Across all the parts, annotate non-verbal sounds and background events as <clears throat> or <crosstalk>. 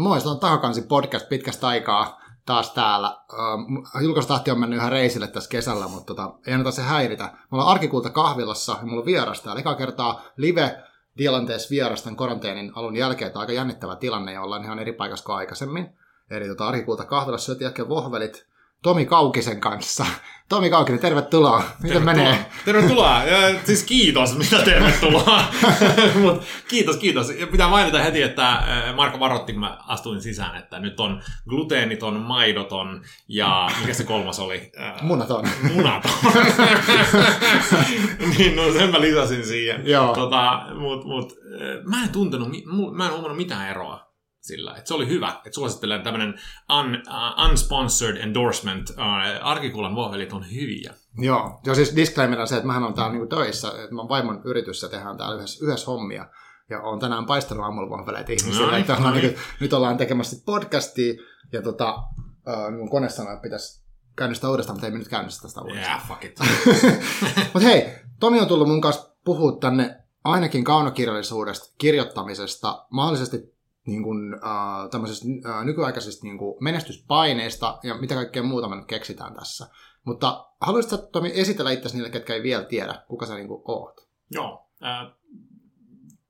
Moi, se on Tahokansi podcast pitkästä aikaa taas täällä. Uh, julkaistahti on mennyt ihan reisille tässä kesällä, mutta tota, ei anneta se häiritä. Me ollaan Arkikulta kahvilassa ja mulla on vieras täällä. Eka kertaa live tilanteessa vierastan karanteenin alun jälkeen. Tämä on aika jännittävä tilanne ja ollaan ihan eri paikassa kuin aikaisemmin. Eli tota, Arkikulta kahvilassa syötiin äkkiä vohvelit Tomi Kaukisen kanssa. <laughs> Tomi Kaukinen, tervetuloa. Miten tervetuloa. menee? Tervetuloa. Ja, siis kiitos, mitä tervetuloa. <laughs> Mut kiitos, kiitos. Ja pitää mainita heti, että Marko varoitti, kun mä astuin sisään, että nyt on gluteeniton, maidoton ja mikä se kolmas oli? Munaton. <laughs> Munaton. niin, no sen mä lisäsin siihen. Joo. Tota, mut, mut, mä en tuntenut, mä en huomannut mitään eroa sillä. Että se oli hyvä. Että suosittelen tämmöinen un, uh, unsponsored endorsement. Uh, Arkikulan vohvelit on hyviä. Joo. Joo, siis disclaimer on se, että mähän on täällä niinku töissä. Että mä vaimon yritys ja tehdään täällä yhdessä, yhdessä hommia. Ja on tänään paistanut aamulla vohveleet ihmisille. Noin, että ollaan noin. niinku, nyt ollaan tekemässä podcastia. Ja tota, uh, niin kone sanoi, että pitäisi käynnistää uudestaan, mutta ei me nyt käynnistä sitä uudestaan. Yeah, fuck it. <laughs> Mutta hei, Tomi on tullut mun kanssa puhua tänne ainakin kaunokirjallisuudesta, kirjoittamisesta, mahdollisesti niin kuin, äh, tämmöisestä äh, nykyaikaisesta niin kuin menestyspaineista ja mitä kaikkea muuta me nyt keksitään tässä. Mutta haluaisitko Tomi esitellä itsesi niille, ketkä ei vielä tiedä, kuka sä niin kuin oot? Joo. Äh,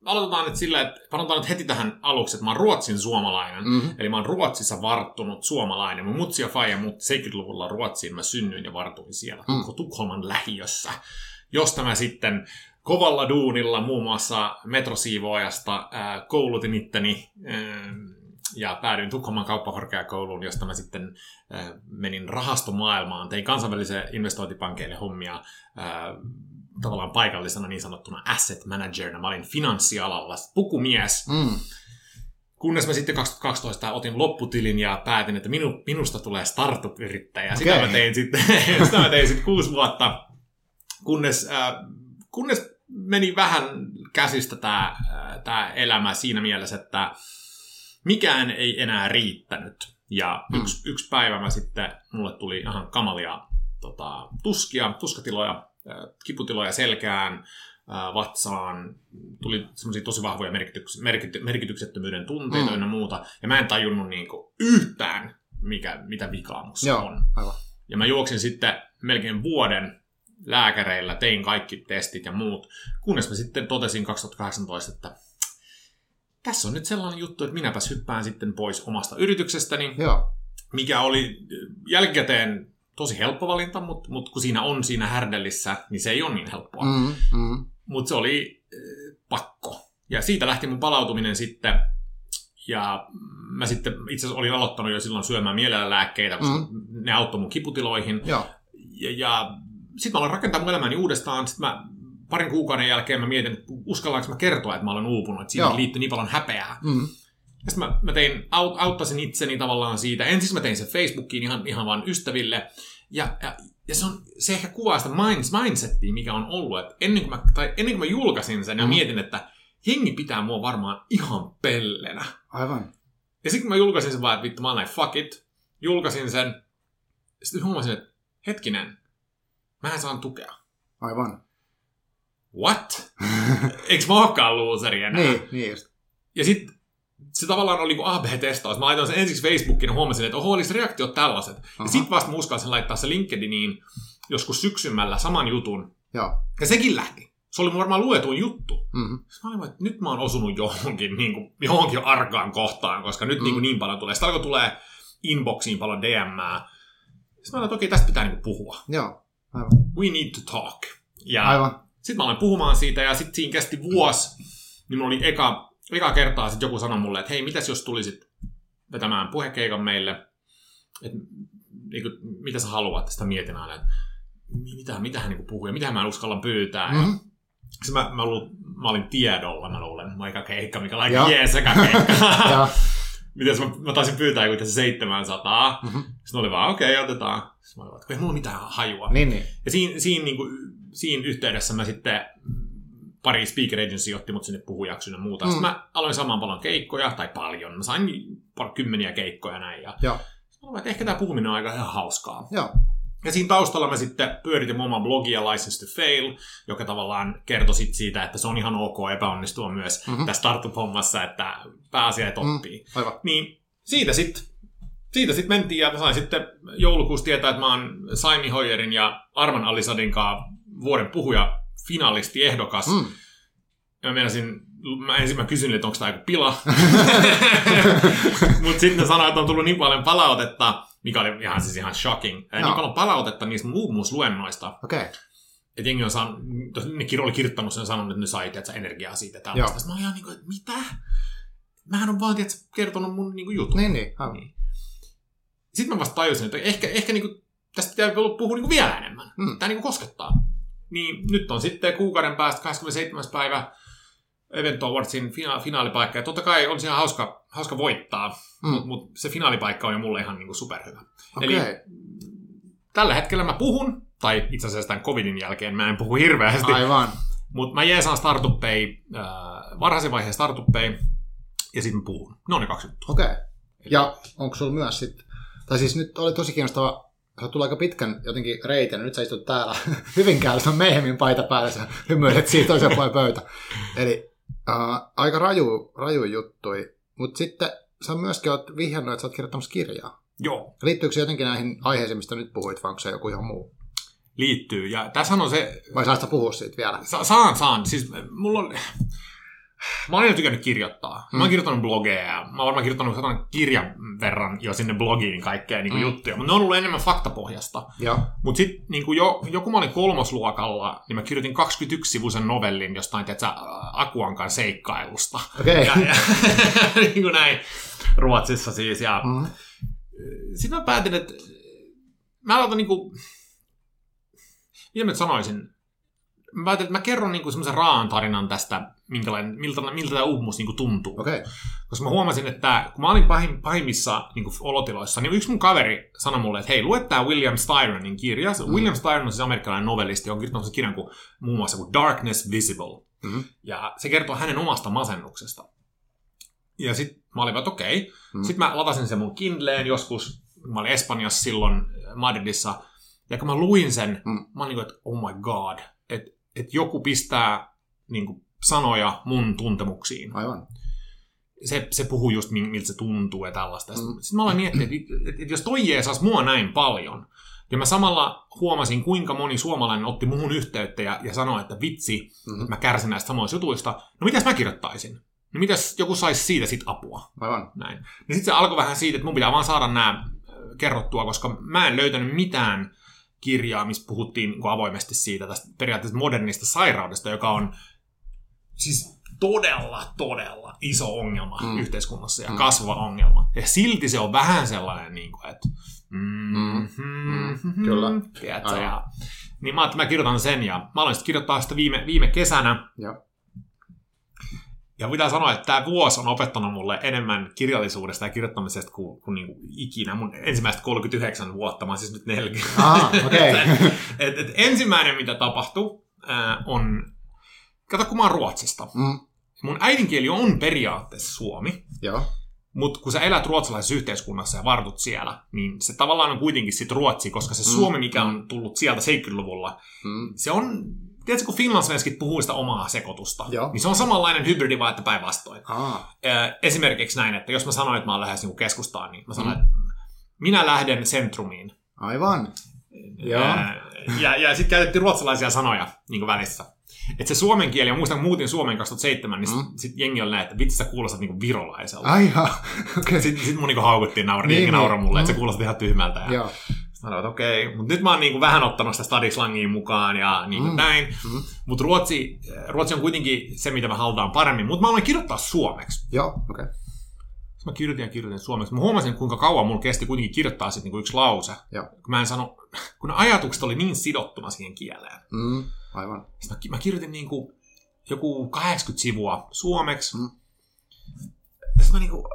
aloitetaan nyt sillä, että panotaan nyt heti tähän aluksi, että mä oon Ruotsin suomalainen. Mm-hmm. Eli mä oon Ruotsissa varttunut suomalainen. Mun mutsi ja faija muutti 70-luvulla Ruotsiin. Mä synnyin ja vartuin siellä mm. Tukholman lähiössä, josta mä sitten kovalla duunilla muun muassa metrosiivoajasta ää, koulutin itteni ää, ja päädyin Tukholman kauppakorkeakouluun, josta mä sitten ää, menin rahastomaailmaan, tein kansainvälisen investointipankeille hommia ää, tavallaan paikallisena niin sanottuna asset managerina. Mä olin finanssialalla pukumies, Mm. kunnes mä sitten 2012 otin lopputilin ja päätin, että minu, minusta tulee startup-yrittäjä. Sitä Okei. mä tein sitten, <laughs> sitä mä tein sitten kuusi vuotta, kunnes, äh, kunnes meni vähän käsistä tämä äh, tää elämä siinä mielessä, että mikään ei enää riittänyt. Ja Mm. yksi, yksi päivä mä sitten, mulle tuli ihan kamalia tota, tuskia, tuskatiloja, äh, kiputiloja selkään, äh, vatsaan, tuli semmoisia tosi vahvoja merkityks- merkity- merkityksettömyyden tunteita Mm. mm. ynnä muuta, ja mä en tajunnut niinku yhtään, mikä, mitä vikaa musta Joo, on. aivan. Ja mä juoksin sitten melkein vuoden lääkäreillä, tein kaikki testit ja muut, kunnes mä sitten totesin 2018, että tässä on nyt sellainen juttu, että minäpäs hyppään sitten pois omasta yrityksestäni, Joo, mikä oli jälkikäteen tosi helppo valinta, mutta, mutta kun siinä on siinä härdellissä, niin se ei ole niin helppoa. Mm. mm, mm. Mutta se oli äh, pakko. Ja siitä lähti mun palautuminen sitten. Ja mä sitten itse asiassa olin aloittanut jo silloin syömään mielellä lääkkeitä, koska mm. ne auttoi mun kiputiloihin. joo, Ja, ja sitten mä aloin rakentaa mun elämäni uudestaan. Sitten mä parin kuukauden jälkeen mä mietin, että uskallanko mä kertoa, että mä olen uupunut. Että siihen liittyy niin paljon häpeää. mm. Ja sitten mä, mä tein, aut, auttasin itseni tavallaan siitä. Ensin mä tein sen Facebookiin ihan, ihan vaan ystäville. Ja, ja, ja se, on, se ehkä kuvaa sitä mind, mindsettiä, mikä on ollut. Että ennen, kuin mä, tai ennen kuin mä julkaisin sen, mm. Ja mietin, että jengi pitää mua varmaan ihan pellenä. aivan. Ja sitten kun mä julkaisin sen vaan, että vittu mä oon näin, fuck it. Julkaisin sen. Sitten huomasin, että hetkinen, mä en saan tukea. Aivan. What? <laughs> Eikö mä olekaan loseri enää? niin, niin just. Ja sitten se tavallaan oli kuin AB-testaus. Mä laitoin sen ensiksi Facebookiin ja huomasin, että oho, olisi reaktiot tällaiset. Aha. Ja sitten vasta mä uskalsin laittaa se LinkedIniin joskus syksymällä saman jutun. Joo. Ja sekin lähti. Se oli varmaan luetuin juttu. Mm-hmm. Mä olin, että nyt mä oon osunut johonkin, niin kuin, johonkin arkaan kohtaan, koska nyt Mm. mm. niin, kuin niin paljon tulee. Sitten alkoi tulee inboxiin paljon DMää. Sitten mä olin, että okei, tästä pitää niin kuin puhua. Joo, aivan. We need to talk. Ja Aivan. sitten mä aloin puhumaan siitä ja sitten siinä kesti vuosi, niin mulla oli eka, eka kertaa sitten joku sanoi mulle, että hei, mitäs jos tulisit vetämään puhekeikan meille, että niin kuin, mitä sä haluat, sitä mietin aina, että mitä, mitä hän niin puhuu ja mitä mä en uskalla pyytää. Mm-hmm. Sitten mä, mä, luul, mä, olin tiedolla, mä luulen, mun eka keikka, mikä oli jees eka keikka. <laughs> Mitäs mä, mä taisin pyytää joku tässä 700. Mm-hmm. Sitten oli vaan, okei, okay, otetaan. Olin että ei mulla mitään hajua. Niin, niin. Ja siinä, siinä, niin kuin, siinä yhteydessä mä sitten pari speaker agency otti mut sinne puhujaksi ja muuta. Mm. Mm. Sitten mä aloin samaan paljon keikkoja, tai paljon. Mä sain par kymmeniä keikkoja näin. Ja Joo. aloin, että ehkä tämä puhuminen on aika ihan hauskaa. Joo. Ja siinä taustalla mä sitten pyöritin mun omaa blogia License to Fail, joka tavallaan kertoi sit siitä, että se on ihan ok epäonnistua myös Mhm. mm-hmm. tässä startup-hommassa, että pääasia, että Mm. oppii. Aivan. Niin siitä sitten siitä sit mentiin ja sain sitten joulukuussa tietää, että mä oon Saimi Hoyerin ja Arman Alisadin kanssa vuoden puhuja finalisti ehdokas. Mm. Ja mä meinasin, mä ensin mä kysyin, että onko tämä joku pila. <laughs> Mutta sitten sanoin, että on tullut niin paljon palautetta, mikä oli ihan siis ihan shocking. No. Niin paljon palautetta niistä luomusluennoista. Okei. Okay. Että jengi on saanut, ne oli kirjoittanut sen sanonut, että ne sai että energiaa siitä tällaista. Sitten mä olin ihan niin kuin, että mitä? Mähän on vaan tiedät, kertonut mun niin kuin jutun. Niin, niin. niin. Sitten mä vasta tajusin, että ehkä, ehkä niin kuin, tästä pitää puhua niin kuin vielä enemmän. Mm. Tämä niin kuin koskettaa. Niin nyt on sitten kuukauden päästä 27. päivä Event Awardsin fina- finaalipaikka. Ja totta kai on ihan hauska, hauska voittaa, mm. mutta mut se finaalipaikka on jo mulle ihan niin superhyvä. Okay. Eli tällä hetkellä mä puhun, tai itse asiassa tämän covidin jälkeen mä en puhu hirveästi. Aivan. Mutta mä jeesaan startuppeja, äh, varhaisen vaiheen startuppeja, ja sitten mä puhun. Ne on ne kaksi juttua. Okei. Okay. Ja onko sulla myös sitten, tai siis nyt oli tosi kiinnostava sä tulee aika pitkän jotenkin reitin, nyt sä istut täällä <laughs> Hyvinkäällä, on meihemin paita päällä, sä hymyilet siitä toisen puolen pöytä. Eli uh, aika raju, raju juttui, mutta sitten sä myöskin oot vihjannut, että sä oot kirjoittamassa kirjaa. Joo. Liittyykö se jotenkin näihin aiheisiin, mistä nyt puhuit, vai onko se joku ihan muu? Liittyy, ja tässä on se... Vai saasta puhua siitä vielä? Sa- saan, saan. Siis mulla on Mä oon aina tykännyt kirjoittaa. Mm. Mä oon mm. kirjoittanut blogeja. Mä oon varmaan kirjoittanut satan kirjan verran jo sinne blogiin kaikkea niin kuin mm. juttuja. Mutta ne on ollut enemmän faktapohjasta. Mutta sitten niin jo, joku mä olin kolmosluokalla, niin mä kirjoitin 21-sivuisen novellin jostain, tiedätkö, Akuankan seikkailusta. Okay. Ja, ja <laughs> niin kuin näin Ruotsissa siis. Ja mm. Sitten mä päätin, että mä aloitan niin kuin, mitä mä sanoisin, mä päätin, että mä kerron niin semmoisen raan tarinan tästä, minkälainen, miltä, miltä tämä uupumus niin tuntuu. Okay. Koska mä huomasin, että kun mä olin pahim, pahimmissa niin olotiloissa, niin yksi mun kaveri sanoi mulle, että hei, lue tämä William Styronin kirja. Mm. William Styron on siis amerikkalainen novellisti, on kirjoittanut kirjan kuin, muun muassa kuin Darkness Visible. Mm-hmm. Ja se kertoo hänen omasta masennuksesta. Ja sitten mä olin, että okei. Okay. Mm-hmm. Sitten mä latasin sen mun Kindleen joskus, mä olin Espanjassa silloin Madridissa, ja kun mä luin sen, mm. mä olin niin kuin, että oh my god, että että joku pistää niin kuin, sanoja mun tuntemuksiin. Aivan. Se, se puhuu just miltä se tuntuu ja tällaista. Mm. Sitten mä aloin miettiä, että, että, että jos toi jeesas mua näin paljon, ja mä samalla huomasin, kuinka moni suomalainen otti muhun yhteyttä ja, ja sanoi, että vitsi, mm-hmm. että mä kärsin näistä samoista jutuista. No mitäs mä kirjoittaisin? No mitäs joku saisi siitä sit apua? Aivan. Näin. Niin sitten se alkoi vähän siitä, että mun pitää vaan saada nämä kerrottua, koska mä en löytänyt mitään kirjaa, missä puhuttiin niin avoimesti siitä tästä periaatteessa modernista sairaudesta, joka on siis todella, todella iso ongelma mm. yhteiskunnassa ja mm. kasvava ongelma. Ja silti se on vähän sellainen, niin kuin, että mm, mm. Mm. Mm. kyllä. Tiedätkö, ja, niin mä, mä kirjoitan sen ja mä aloin sitten kirjoittaa sitä viime, viime kesänä. Ja. Ja pitää sanoa, että tämä vuosi on opettanut mulle enemmän kirjallisuudesta ja kirjoittamisesta kuin, kuin, niin kuin ikinä. Mun ensimmäistä 39 vuotta, mä siis nyt 40. Ah, okay. et, et ensimmäinen, mitä tapahtui, äh, on... Kato, kun mä oon Ruotsista. Mm. Mun äidinkieli on periaatteessa suomi. Joo. Mutta kun sä elät ruotsalaisessa yhteiskunnassa ja vartut siellä, niin se tavallaan on kuitenkin sit ruotsi, koska se mm. suomi, mikä on tullut sieltä 70-luvulla, mm. se on tiedätkö, kun finlandsvenskit puhuu sitä omaa sekoitusta, Joo. niin se on samanlainen hybridi, vaan että päinvastoin. Ah. Esimerkiksi näin, että jos mä sanoin, että mä oon lähes niin keskustaan, niin mä sanoin, mm. että minä lähden sentrumiin. Aivan. Joo. Ja, ja sitten käytettiin ruotsalaisia sanoja niin välissä. Että se suomen kieli, ja muistan kun muutin Suomen 2007, niin mm. sitten sit jengi oli näin, että vitsi sä kuulostat niinku virolaiselta. Ai okay. Sitten sit mun niinku haukuttiin, naura, niin, niin, naura mulle, mm. että sä kuulostat ihan tyhmältä. Ja Joo. Mä sanoin, okei, okay. mutta nyt mä oon niinku vähän ottanut sitä stadislangiin mukaan ja niinku mm. näin. Mm. Mutta Ruotsi, Ruotsi on kuitenkin se, mitä mä halutaan paremmin. Mutta mä aloin kirjoittaa suomeksi. Joo, okei. Okay. Mä kirjoitin ja kirjoitin suomeksi. Mä huomasin, kuinka kauan mulla kesti kuitenkin kirjoittaa sitten niinku yksi lause. Joo. Kun mä en sano, <laughs> kun ajatukset oli niin sidottuna siihen kieleen. Mm, aivan. Sitten mä, mä kirjoitin niinku joku 80 sivua suomeksi. Mm. Sitten mä niinku,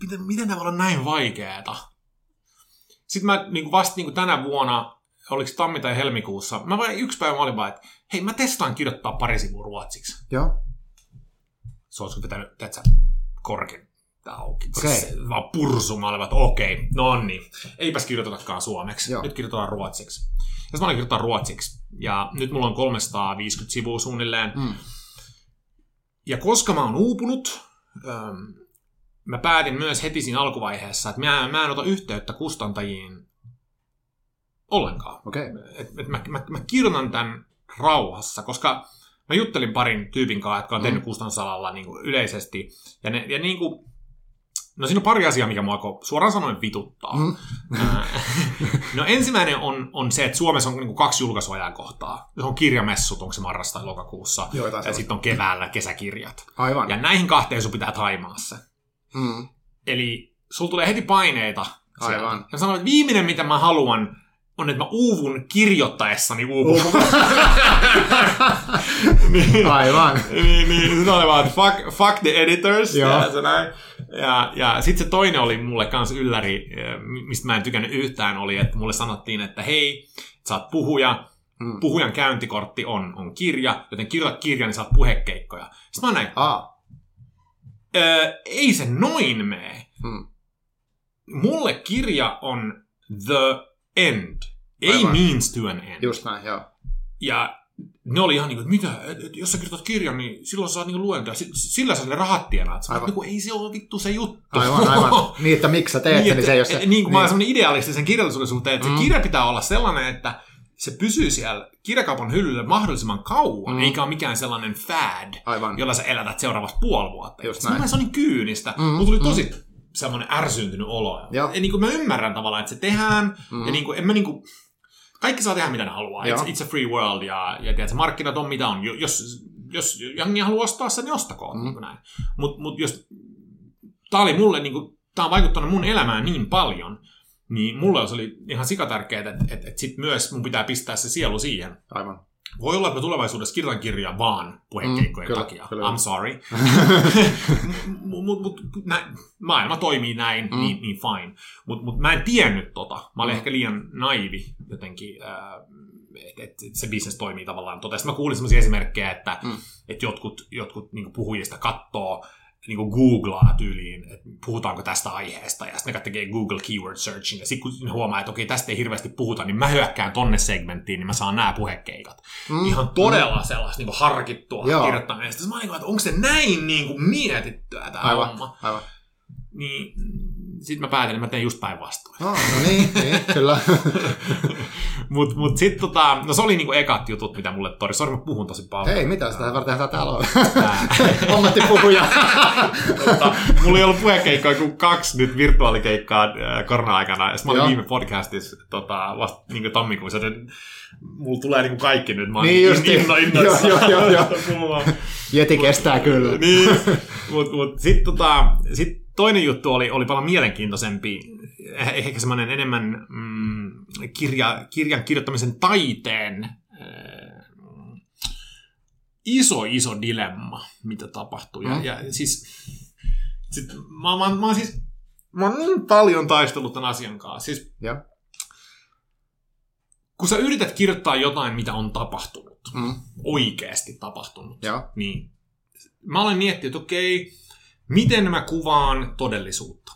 miten, miten tämä voi olla näin vaikeeta? Sitten mä niin kuin vasta niin kuin tänä vuonna, oliko tammi- tai helmikuussa, mä vain yksi päivä olin vaan, että hei mä testaan kirjoittaa pari sivua ruotsiksi. Joo. Se olisiko pitänyt, sä, korkein auki. Okay. Se, vaan pursumaan, että okei, okay, no niin, eipäs kirjoitetakaan suomeksi, Joo. nyt kirjoitetaan ruotsiksi. Ja sitten mä olin kirjoittaa ruotsiksi. Ja nyt mulla on 350 sivua suunnilleen. Mm. Ja koska mä oon uupunut, ähm, mä päätin myös heti siinä alkuvaiheessa, että mä, mä en ota yhteyttä kustantajiin ollenkaan. Okei. Okay. Et, et mä, mä, mä kirjoitan tämän rauhassa, koska mä juttelin parin tyypin kanssa, jotka on tehnyt mm. kustannusalalla niin kuin yleisesti. Ja, ne, ja niin kuin, no siinä on pari asiaa, mikä mua suoraan sanoen vituttaa. Mm. no ensimmäinen on, on se, että Suomessa on niin kuin kaksi julkaisuajankohtaa. Se on kirjamessut, onko se marras tai lokakuussa. Joo, ja sitten on keväällä kesäkirjat. Aivan. Ja näihin kahteen sun pitää taimaa se. Mm. Eli sulla tulee heti paineita. sieltä. Aivan. Ja sanoin, että viimeinen mitä mä haluan on, että mä uuvun kirjoittaessani uuvun. <laughs> niin, Aivan. niin, niin, oli vaan, että fuck, fuck the editors. Joo. Ja, se näin. Ja, ja sitten se toinen oli mulle kans ylläri, eh, mistä mä en tykännyt yhtään, oli, että mulle sanottiin, että hei, sä oot puhuja, Mm. puhujan käyntikortti on, on kirja, joten kirjoita kirja, niin saat puhekeikkoja. Sitten mä näin, Ah. öö, ei se noin mene. Mm. Mulle kirja on the end. Ei Aivan. means to an end. Just näin, joo. Ja ne oli ihan niin kuin, että mitä, et, et, jos sä kirjoitat kirjan, niin silloin sä saat niin luentoja. Sillä sä ne rahat tienaat. Sä Aivan. niin kuin, ei se ole vittu se juttu. Aivan, aivan. <laughs> Niin, että miksi sä teet sen, niin se ole se... niin kuin mä oon semmoinen idealistisen kirjallisuuden suhteen, että Mm. se kirja pitää olla sellainen, että se pysyy siellä kirjakaupan hyllyllä mahdollisimman kauan, Mm. eikä ole mikään sellainen fad, Aivan. jolla sä elätät seuraavat puoli vuotta. Just näin. mielestä se on niin kyynistä. Mm, Mulla tuli mm. tosi semmoinen ärsyyntynyt olo. Joo. Ja niin kuin mä ymmärrän tavallaan, että se tehdään, Mm. ja niin kuin, en mä niin kuin, kaikki saa tehdä mitä ne haluaa. Joo. It's, it's a free world, ja, ja tiedätkö, markkinat on mitä on. Jo- Jos, jos jengi haluaa ostaa sen, niin ostakoon. Mm. Niin näin. Mut, mut jos tää oli mulle, niin kuin, tää on vaikuttanut mun elämään niin paljon, niin mulle se oli ihan sikatärkeää, että, että, että sit myös mun pitää pistää se sielu siihen. Aivan. Voi olla, että tulevaisuudessa kirjoitan kirjaa vaan puhekeikkojen Mm, kyllä, takia. kyllä. I'm sorry. <laughs> <laughs> Mutta mut, nä, maailma toimii näin, Mm. niin, niin fine. Mutta mut mä en tiennyt tota. Mä olin Mm. ehkä liian naivi jotenkin, että et, se bisnes toimii tavallaan tota. Sitten mä kuulin sellaisia esimerkkejä, että Mm. et jotkut, jotkut niinku puhujista katsoo niinku googlaa tyyliin, että puhutaanko tästä aiheesta, ja sitten ne tekee Google Keyword Searching, ja sitten kun huomaa, että okei, tästä ei hirveästi puhuta, niin mä hyökkään tonne segmenttiin, niin mä saan nämä puhekeikat Mm. ihan todella sellaista niin harkittua Joo. kirjoittamista. Sitten Mä olin, niin kuin, että onko se näin niin kuin mietittyä tämä Aivan, homma. aivan. Niin sitten mä päätin, että mä teen just päinvastoin. No, no niin, <laughs> niin, kyllä. <laughs> Mut, mut sitten tota, no se oli niinku ekat jutut, mitä mulle tori. Sori, mä puhun tosi paljon. Ei mitään, sitä varten sitä täällä on. Tää. <laughs> Ammattipuhuja. Tota, mulla ei ollut puhekeikkoja kuin kaksi nyt virtuaalikeikkaa äh, korona-aikana. Ja sit mä olin Joo. viime podcastissa tota, vasta niin tammikuussa. joten Mulla tulee niinku kaikki nyt. Mä Niin justiin. inno, innoissaan. Joo, joo, joo. Jeti kestää kyllä. niin, mutta mut, sitten tota, sit toinen juttu oli, oli paljon mielenkiintoisempi, Eh- ehkä semmoinen enemmän mm, kirja, kirjan kirjoittamisen taiteen äh, iso, iso dilemma, mitä tapahtui. Ja, Mm. ja siis, sit, mä, mä, mä, siis, mä oon niin paljon taistellut tämän asian kanssa. Siis, Joo. kun sä yrität kirjoittaa jotain, mitä on tapahtunut, Mm. oikeasti tapahtunut, Joo. niin mä olen miettinyt, että okei, miten mä kuvaan todellisuutta?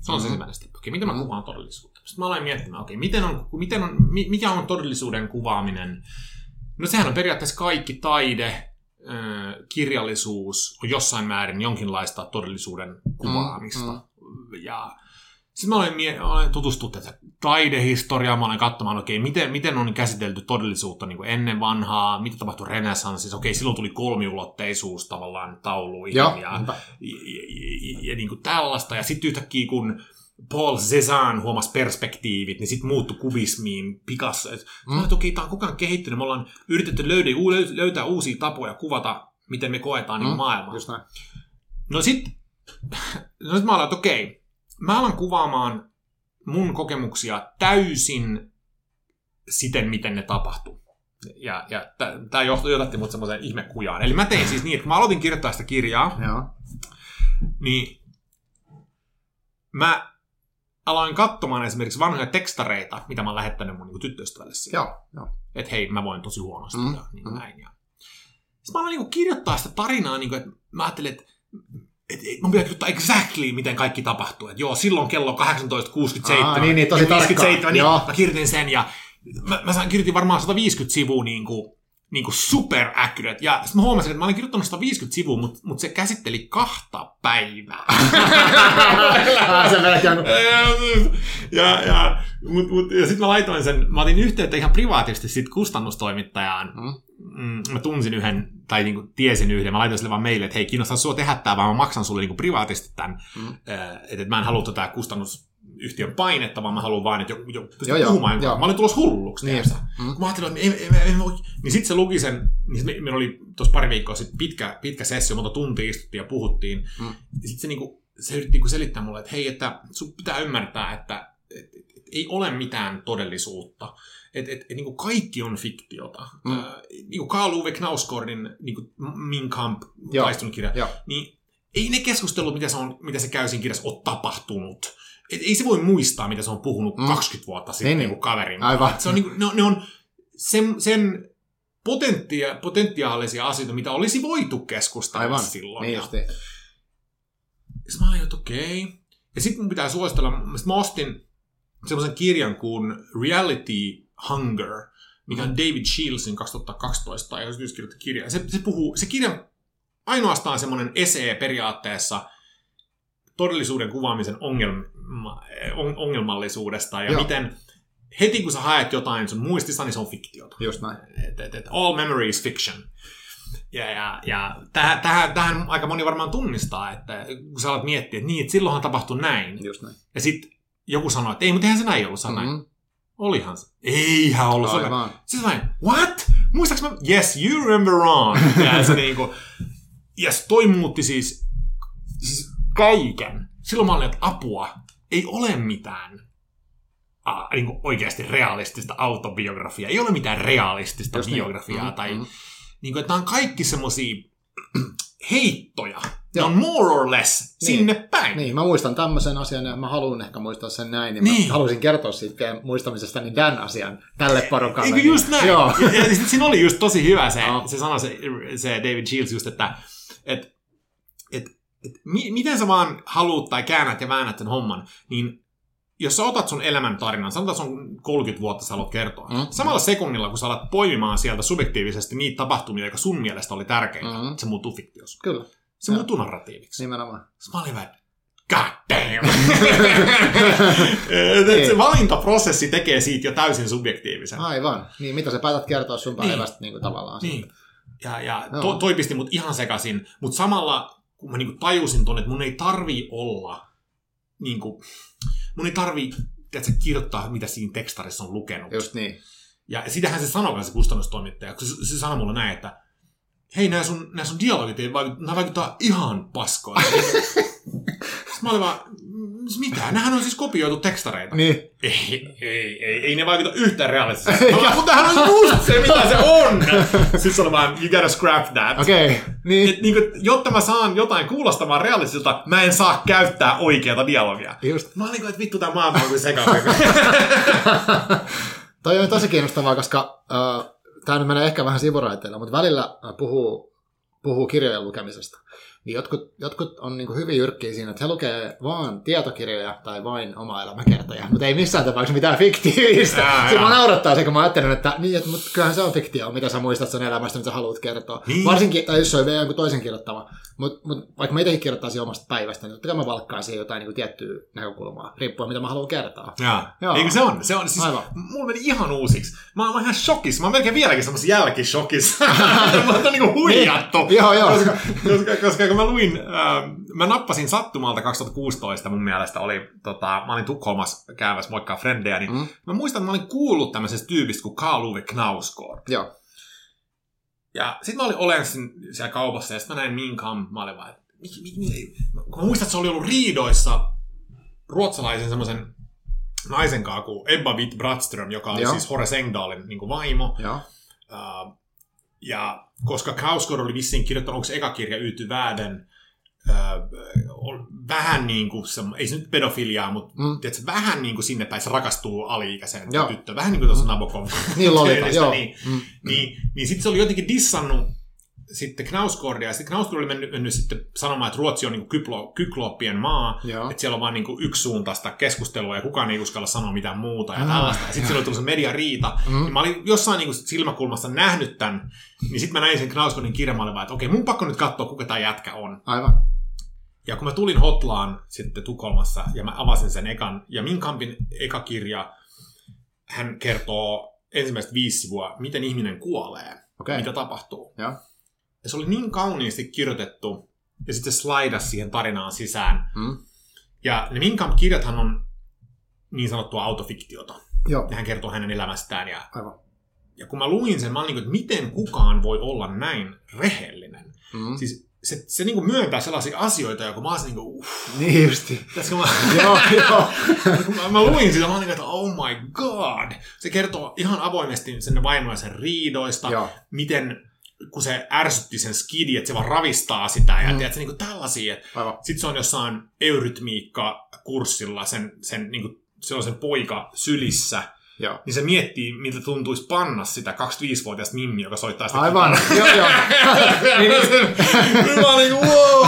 Se on se Mhm. ensimmäinen step. Okei, miten mä kuvaan todellisuutta? Sitten mä aloin miettimään, okei, miten on, miten on, mi- mikä on todellisuuden kuvaaminen? No sehän on periaatteessa kaikki taide, kirjallisuus on jossain määrin jonkinlaista todellisuuden kuvaamista. mm. Ja sitten mä olen, mie- olen tutustunut tätä taidehistoriaan, mä olen katsomaan, okei, miten, miten on käsitelty todellisuutta niin kuin ennen vanhaa, mitä tapahtui renessanssissa, okei, silloin tuli kolmiulotteisuus tavallaan tauluihin Joo. ja, ja, ja, ja, ja niin kuin tällaista, ja sitten yhtäkkiä kun Paul Cézanne huomasi perspektiivit, niin sitten muuttui kubismiin Picasso. Et, Mm. okei, tämä on koko ajan kehittynyt, me ollaan yritetty löydä, löytää uusia tapoja kuvata, miten me koetaan niin Mm. maailmaa. Just näin. No sit, <laughs> no sit mä aloin, että okei, mä alan kuvaamaan mun kokemuksia täysin siten, miten ne tapahtuu. Ja, ja tämä johdatti mut semmoiseen ihmekujaan. Eli mä tein siis niin, että kun mä aloitin kirjoittaa sitä kirjaa, Joo. niin mä aloin katsomaan esimerkiksi vanhoja tekstareita, mitä mä oon lähettänyt mun niin tyttöystävälle. Joo. Että hei, mä voin tosi huonosti Mm, ja niin mm. näin. Ja... Sitten mä aloin niin kirjoittaa sitä tarinaa, niin kuin, että mä ajattelin, että et, et, mun pitää kirjoittaa exactly, miten kaikki tapahtuu. Että joo, silloin kello 18.67. Aa, niin, niin, tosi 57, tarkkaan. niin Joo. mä kirjoitin sen ja mä, mä kirjoitin varmaan 150 sivua niin kuin, niin kuin super accurate. Ja sitten mä huomasin, että mä olin kirjoittanut 150 sivua, mutta mut se käsitteli kahta päivää. <laughs> Ah, ja, ja, mut, mut, ja sitten mä laitoin sen, mä otin yhteyttä ihan privaatisti sit kustannustoimittajaan. Mm. Mm, mä tunsin yhden, tai niinku tiesin yhden, mä laitoin sille vaan meille, että hei, kiinnostaa sua tehdä tää, vaan mä maksan sulle niinku privaatisti tämän. Mm. Että et mä en halua tätä kustannusyhtiön painetta, vaan mä haluan vaan, että joku, joku Joo, joo, puhumaan. joo. Mä olin tulossa hulluksi. Niin. Mm. Kun mä ajattelin, että ei, ei, ei, ei voi. Niin sitten se luki sen, niin sit me, meillä oli tuossa pari viikkoa sitten pitkä, pitkä sessio, monta tuntia istuttiin ja puhuttiin. Mm. Sitten se, niinku, se yritti niinku selittää mulle, että hei, että sun pitää ymmärtää, että et, et, et, ei ole mitään todellisuutta. Että et, et, niinku kaikki on fiktiota. Mm. Äh, niinku Karl Uwe Knausgårdin niinku Min Kamp Joo. niin ei ne keskustelut, mitä se, on, mitä se käy siinä kirjassa, ole tapahtunut. Et ei se voi muistaa, mitä se on puhunut Mm. mm. 20 vuotta sitten Niin, niin, niin. niin. kaverin. Aivan. Se on, niin kuin, ne, on- ne on sen, sen potentia, potentiaalisia asioita, mitä olisi voitu keskustella Aivan. silloin. Niin ja, justiin. sitten mä olin, että okei. Ja sitten mun pitää suositella, sit mä ostin semmoisen kirjan kuin Reality Hunger, mikä on David Shielsin 2012 tai kirja. Se, se, puhuu, se kirja ainoastaan semmoinen esee periaatteessa todellisuuden kuvaamisen ongelma, on, ongelmallisuudesta ja Joo. Miten heti kun sä haet jotain sun muistissa, niin se on fiktiota. Just näin. Et, et, et all memory is fiction. Ja, ja, ja tähän, tähän, tähän aika moni varmaan tunnistaa, että kun sä alat miettiä, että niin, että silloinhan tapahtui näin. Just näin. Ja sitten joku sanoo, että ei, mutta eihän se näin ollut, se on näin. Mm-hmm. Olihan se. Eihän ollut. Aivan. Siis vain, what? Muistaaks mä? Yes, you remember wrong. <laughs> Ja se niinku, se toi muutti siis, siis kaiken. Silloin mä olin, että apua, ei ole mitään äh, niin oikeasti realistista autobiografiaa. Ei ole mitään realistista Just niin. biografiaa. Mm, Tai, mm. niin kuin, että nämä on kaikki semmosia <clears throat> heittoja. Ne on more or less Niin. sinne päin. Niin, mä muistan tämmöisen asian ja mä haluan ehkä muistaa sen näin, niin, Niin. mä haluaisin kertoa siitä teidän muistamisesta niin Dan asian tälle porukalle. Eikö just näin? Joo. Ja, ja sit siinä oli just tosi hyvä se, Joo. se sana, se, se David Shields just, että et, et, mi, miten sä vaan haluut tai käännät ja väännät sen homman, niin jos sä otat sun elämän tarinan, sanotaan se on 30 vuotta sä haluat kertoa, Mm. samalla sekunnilla kun sä alat poimimaan sieltä subjektiivisesti niitä tapahtumia, jotka sun mielestä oli tärkeitä, Mm. se muuttuu fiktiossa. Kyllä, Se muuttuu narratiiviksi. nimenomaan. Mä olin vähän, god damn! <laughs> Et- et se valintaprosessi tekee siitä jo täysin subjektiivisen. Aivan. Niin, mitä sä päätät kertoa sun päivästä niin. kuin tavallaan. Niin. Ja, ja Joo. to, toi pisti mut ihan sekaisin, mutta samalla kun mä niinku tajusin ton, että mun ei tarvii olla, niinku, mun ei tarvii tiedätkö, kirjoittaa, mitä siinä tekstarissa on lukenut. Just niin. Ja sitähän se sanoi se kustannustoimittaja, kun se, se sanoi mulle näin, että hei, nämä sun, nämä sun dialogit ei nämä vaikuttaa ihan. <laughs> Sitten mä olin vaan, "Mm, mitä? Nämähän on siis kopioitu tekstareita. Niin. Ei, ei, ei, ei ne vaikuta yhtään realistisesti. Vaan, Mutta tämähän on just <laughs> se, mitä se on! Sitten se oli vaan, you gotta scrap that. Okei. Okay. Niin. Et, niin kuin, jotta mä saan jotain kuulostamaan realistiselta, mä en saa käyttää oikeata dialogia. Just. Mä olin kuin, että vittu tää maailma on kuin sekavaa. <laughs> Toi on tosi kiinnostavaa, koska äh, tämä nyt menee ehkä vähän sivuraiteilla, mutta välillä äh, puhuu, puhuu kirjojen lukemisesta. Niin jotkut, jotkut on niin hyvin jyrkkiä siinä, että he lukee vaan tietokirjoja tai vain oma elämäkertoja, mutta ei missään tapauksessa mitään fiktiivistä. Sitten jaa. mä naurattaa se, kun mä ajattelen, että, niin, että mutta kyllähän se on fiktio, mitä sä muistat sen elämästä, mitä sä haluat kertoa. Niin. Varsinkin, tai jos se on vielä jonkun toisen kirjoittama. Mutta mut, vaikka mä itsekin kirjoittaisin omasta päivästä, niin totta kai mä valkkaan siihen jotain niin tiettyä näkökulmaa, riippuen mitä mä haluan kertoa. Joo. Joo. Eikö se on? Se on siis, Aivan. mulla meni ihan uusiksi. Mä oon ihan shokissa. Mä oon melkein vieläkin semmoisessa jälkishokissa. <laughs> mä oon niinku huijattu. Niin. Joo, joo. Koska, koska, koska kun mä luin, äh, mä nappasin sattumalta 2016 mun mielestä oli, tota, mä olin Tukholmassa käymässä moikkaa frendejä, niin Mm. mä muistan, että mä olin kuullut tämmöisestä tyypistä kuin Karl Uwe Knausgård. Joo. Ja sit mä olin olen siellä kaupassa ja sit mä näin Min Kam, mä olin vaan, että mi, mi, mi, kun mä muistan, että se oli ollut riidoissa ruotsalaisen semmoisen naisen kanssa kuin Ebba Witt Brattström, joka oli Joo. siis Horace Engdahlin niin kuin vaimo. Joo. Uh, ja koska Knausgård oli vissiin kirjoittanut, onko se eka kirja Yyty Vääden, uh, vähän niin kuin, se, ei se nyt pedofiliaa, mutta Mm. mm. tiedätkö, vähän niin kuin sinne päin se rakastuu ali-ikäiseen tyttöön. Vähän niin kuin tuossa Nabokov. Niin lolita, <laughs> joo. Niin, Mm. niin, niin sitten se oli jotenkin dissannut sitten Knausgårdia, ja sitten Knausgård oli mennyt, mennyt sitten sanomaan, että Ruotsi on niin kyklo, kyklooppien maa, Joo. että siellä on vain niin yksisuuntaista keskustelua, ja kukaan ei uskalla sanoa mitään muuta, ja Ah. tällaista. Ja sitten siellä oli tullut se mediariita, Mm. niin mä olin jossain niin silmäkulmassa nähnyt tämän, niin sitten mä näin sen Knausgårdin kirjan, mä olin vaan, että okei, mun pakko nyt katsoa, kuka tämä jätkä on. Aivan. Ja kun mä tulin Hotlaan sitten Tukholmassa, ja mä avasin sen ekan, ja Minkampin eka kirja, hän kertoo ensimmäistä viisi sivua, miten ihminen kuolee, Okei. mitä tapahtuu. Joo. Ja se oli niin kauniisti kirjoitettu, ja sitten se slaidas siihen tarinaan sisään. Mm. Ja ne Minkamp-kirjathan on niin sanottua autofiktiota. Joo. Ja hän kertoo hänen elämästään. Ja, Aivan. ja kun mä luin sen, mä olin niin kuin, että miten kukaan voi olla näin rehellinen. Mm. Siis se, se niin kuin myöntää sellaisia asioita, ja kun mä olisin niin kuin, uff, Niin justi. tässä kun mä, <laughs> joo, joo. <laughs> kun mä, mä luin sitä, mä olin niin kuin, että oh my god. Se kertoo ihan avoimesti sen vaimoisen riidoista, joo. miten kun se ärsytti sen skidi, että se vaan ravistaa sitä, ja Mm. mm. tiedätkö, niin kuin tällaisia. Sitten se on jossain eurytmiikka-kurssilla, sen, sen, niin kuin, se on sen poika sylissä, Joo. niin se miettii, miltä tuntuisi panna sitä 25-vuotiaasta Mimmi, joka soittaa sitä Aivan. joo, joo. <laughs> niin, niin. Mä olin, wow,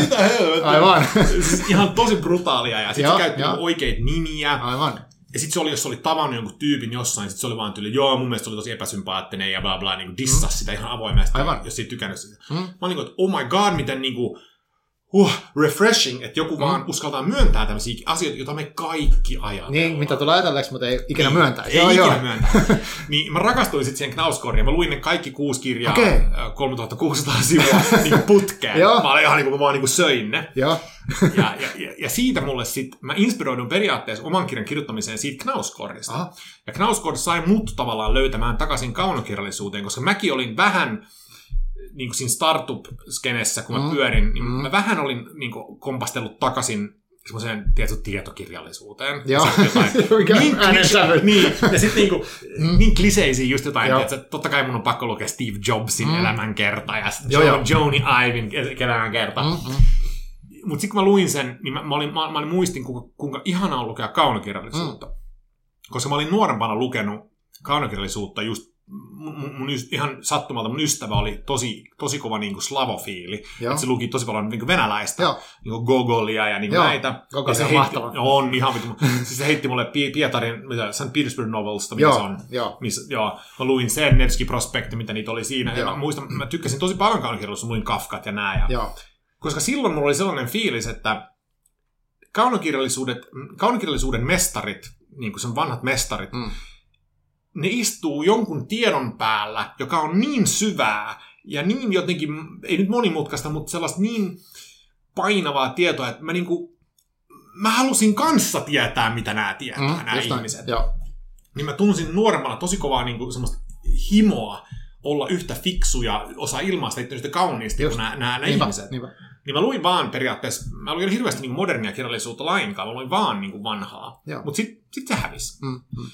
mitä helvettiä. Aivan. Siis ihan tosi brutaalia, ja sitten se käytti niinku oikeita nimiä, Aivan. Ja sitten se oli, jos se oli tavannut jonkun tyypin jossain, sitten se oli vaan tyyli, joo, mun mielestä se oli tosi epäsympaattinen ja bla bla, niin dissas sitä ihan avoimesti, Aivan. jos ei tykännyt sitä. Mm. Mä olin niin kuin, että oh my god, miten niin kuin, uh, refreshing, että joku mm. vaan uskaltaa myöntää tämmöisiä asioita, joita me kaikki ajatellaan. Niin, mitä tulee ajatelleeksi, mutta ei ikinä myöntää. Ei joo, ikinä joo. myöntää. <laughs> niin mä rakastuin sitten siihen Knausgårdiin. Mä luin ne kaikki kuusi kirjaa, Okei. äh, 3600 sivua <laughs> niin putkeen. Joo. mä olin ihan niin kuin, mä vaan niin kuin söin ne. Joo. <laughs> Ja, ja, ja, siitä mulle sitten, mä inspiroidun periaatteessa oman kirjan kirjoittamiseen siitä Knausgårdista. Aha. Ja Knausgård sai mut tavallaan löytämään takaisin kaunokirjallisuuteen, koska mäkin olin vähän niin kuin siinä startup-skenessä, kun mä Mm. pyörin, niin Mm. mä vähän olin niin kuin, kompastellut takaisin semmoiseen tietysti tietokirjallisuuteen. Joo. Jotain- <laughs> niin, äänensävy. niin, ja sitten niinku, <laughs> Mm. niin kliseisiä just jotain, että totta kai mun on pakko lukea Steve Jobsin Mm. elämänkerta ja Joo, jo, joo. Joni Ivin elämänkerta. Mm. Mm, mm. Mutta sitten kun mä luin sen, niin mä, mä, olin, mä, mä olin muistin, kuinka, kuinka ihanaa on lukea kaunokirjallisuutta. Mm. Koska mä olin nuorempana lukenut kaunokirjallisuutta just mun, mun, mun yst- ihan sattumalta mun ystävä oli tosi, tosi kova niin kuin slavofiili. Joo. Että se luki tosi paljon niin kuin venäläistä, Joo. niin kuin Gogolia ja niin kuin Joo. näitä. Gogol ja se on heitti, mahtava. on ihan vittu. <laughs> siis se heitti mulle Pi- Pietarin, mitä, St. Petersburg Novelsta, mitä Joo, se on. joo. Missä, joo, mä luin sen, Nevski Prospekti, mitä niitä oli siinä. Ja Joo. mä muistan, mä tykkäsin tosi paljon kaunokirjallisuutta, luin Kafkat ja nää. Ja, Joo. koska silloin mulla oli sellainen fiilis, että kaunokirjallisuudet, kaunokirjallisuuden mestarit, niin kuin sen vanhat mestarit, Mm. Ne istuu jonkun tiedon päällä, joka on niin syvää ja niin jotenkin, ei nyt monimutkaista, mutta sellaista niin painavaa tietoa, että mä niinku, mä halusin kanssa tietää, mitä nämä tietää, mm, nämä ihmiset. Joo. Niin mä tunsin nuoremmana tosi kovaa niinku semmoista himoa olla yhtä fiksu ja osaa ilmaista itse kauniisti Just. kuin nämä, nämä, Niinpä, ihmiset. niinpä. Niin mä luin vaan periaatteessa, mä luin hirveästi niin modernia kirjallisuutta lainkaan, mä luin vaan niin vanhaa. Joo. Mutta sitten sit se hävisi. Mm, mm.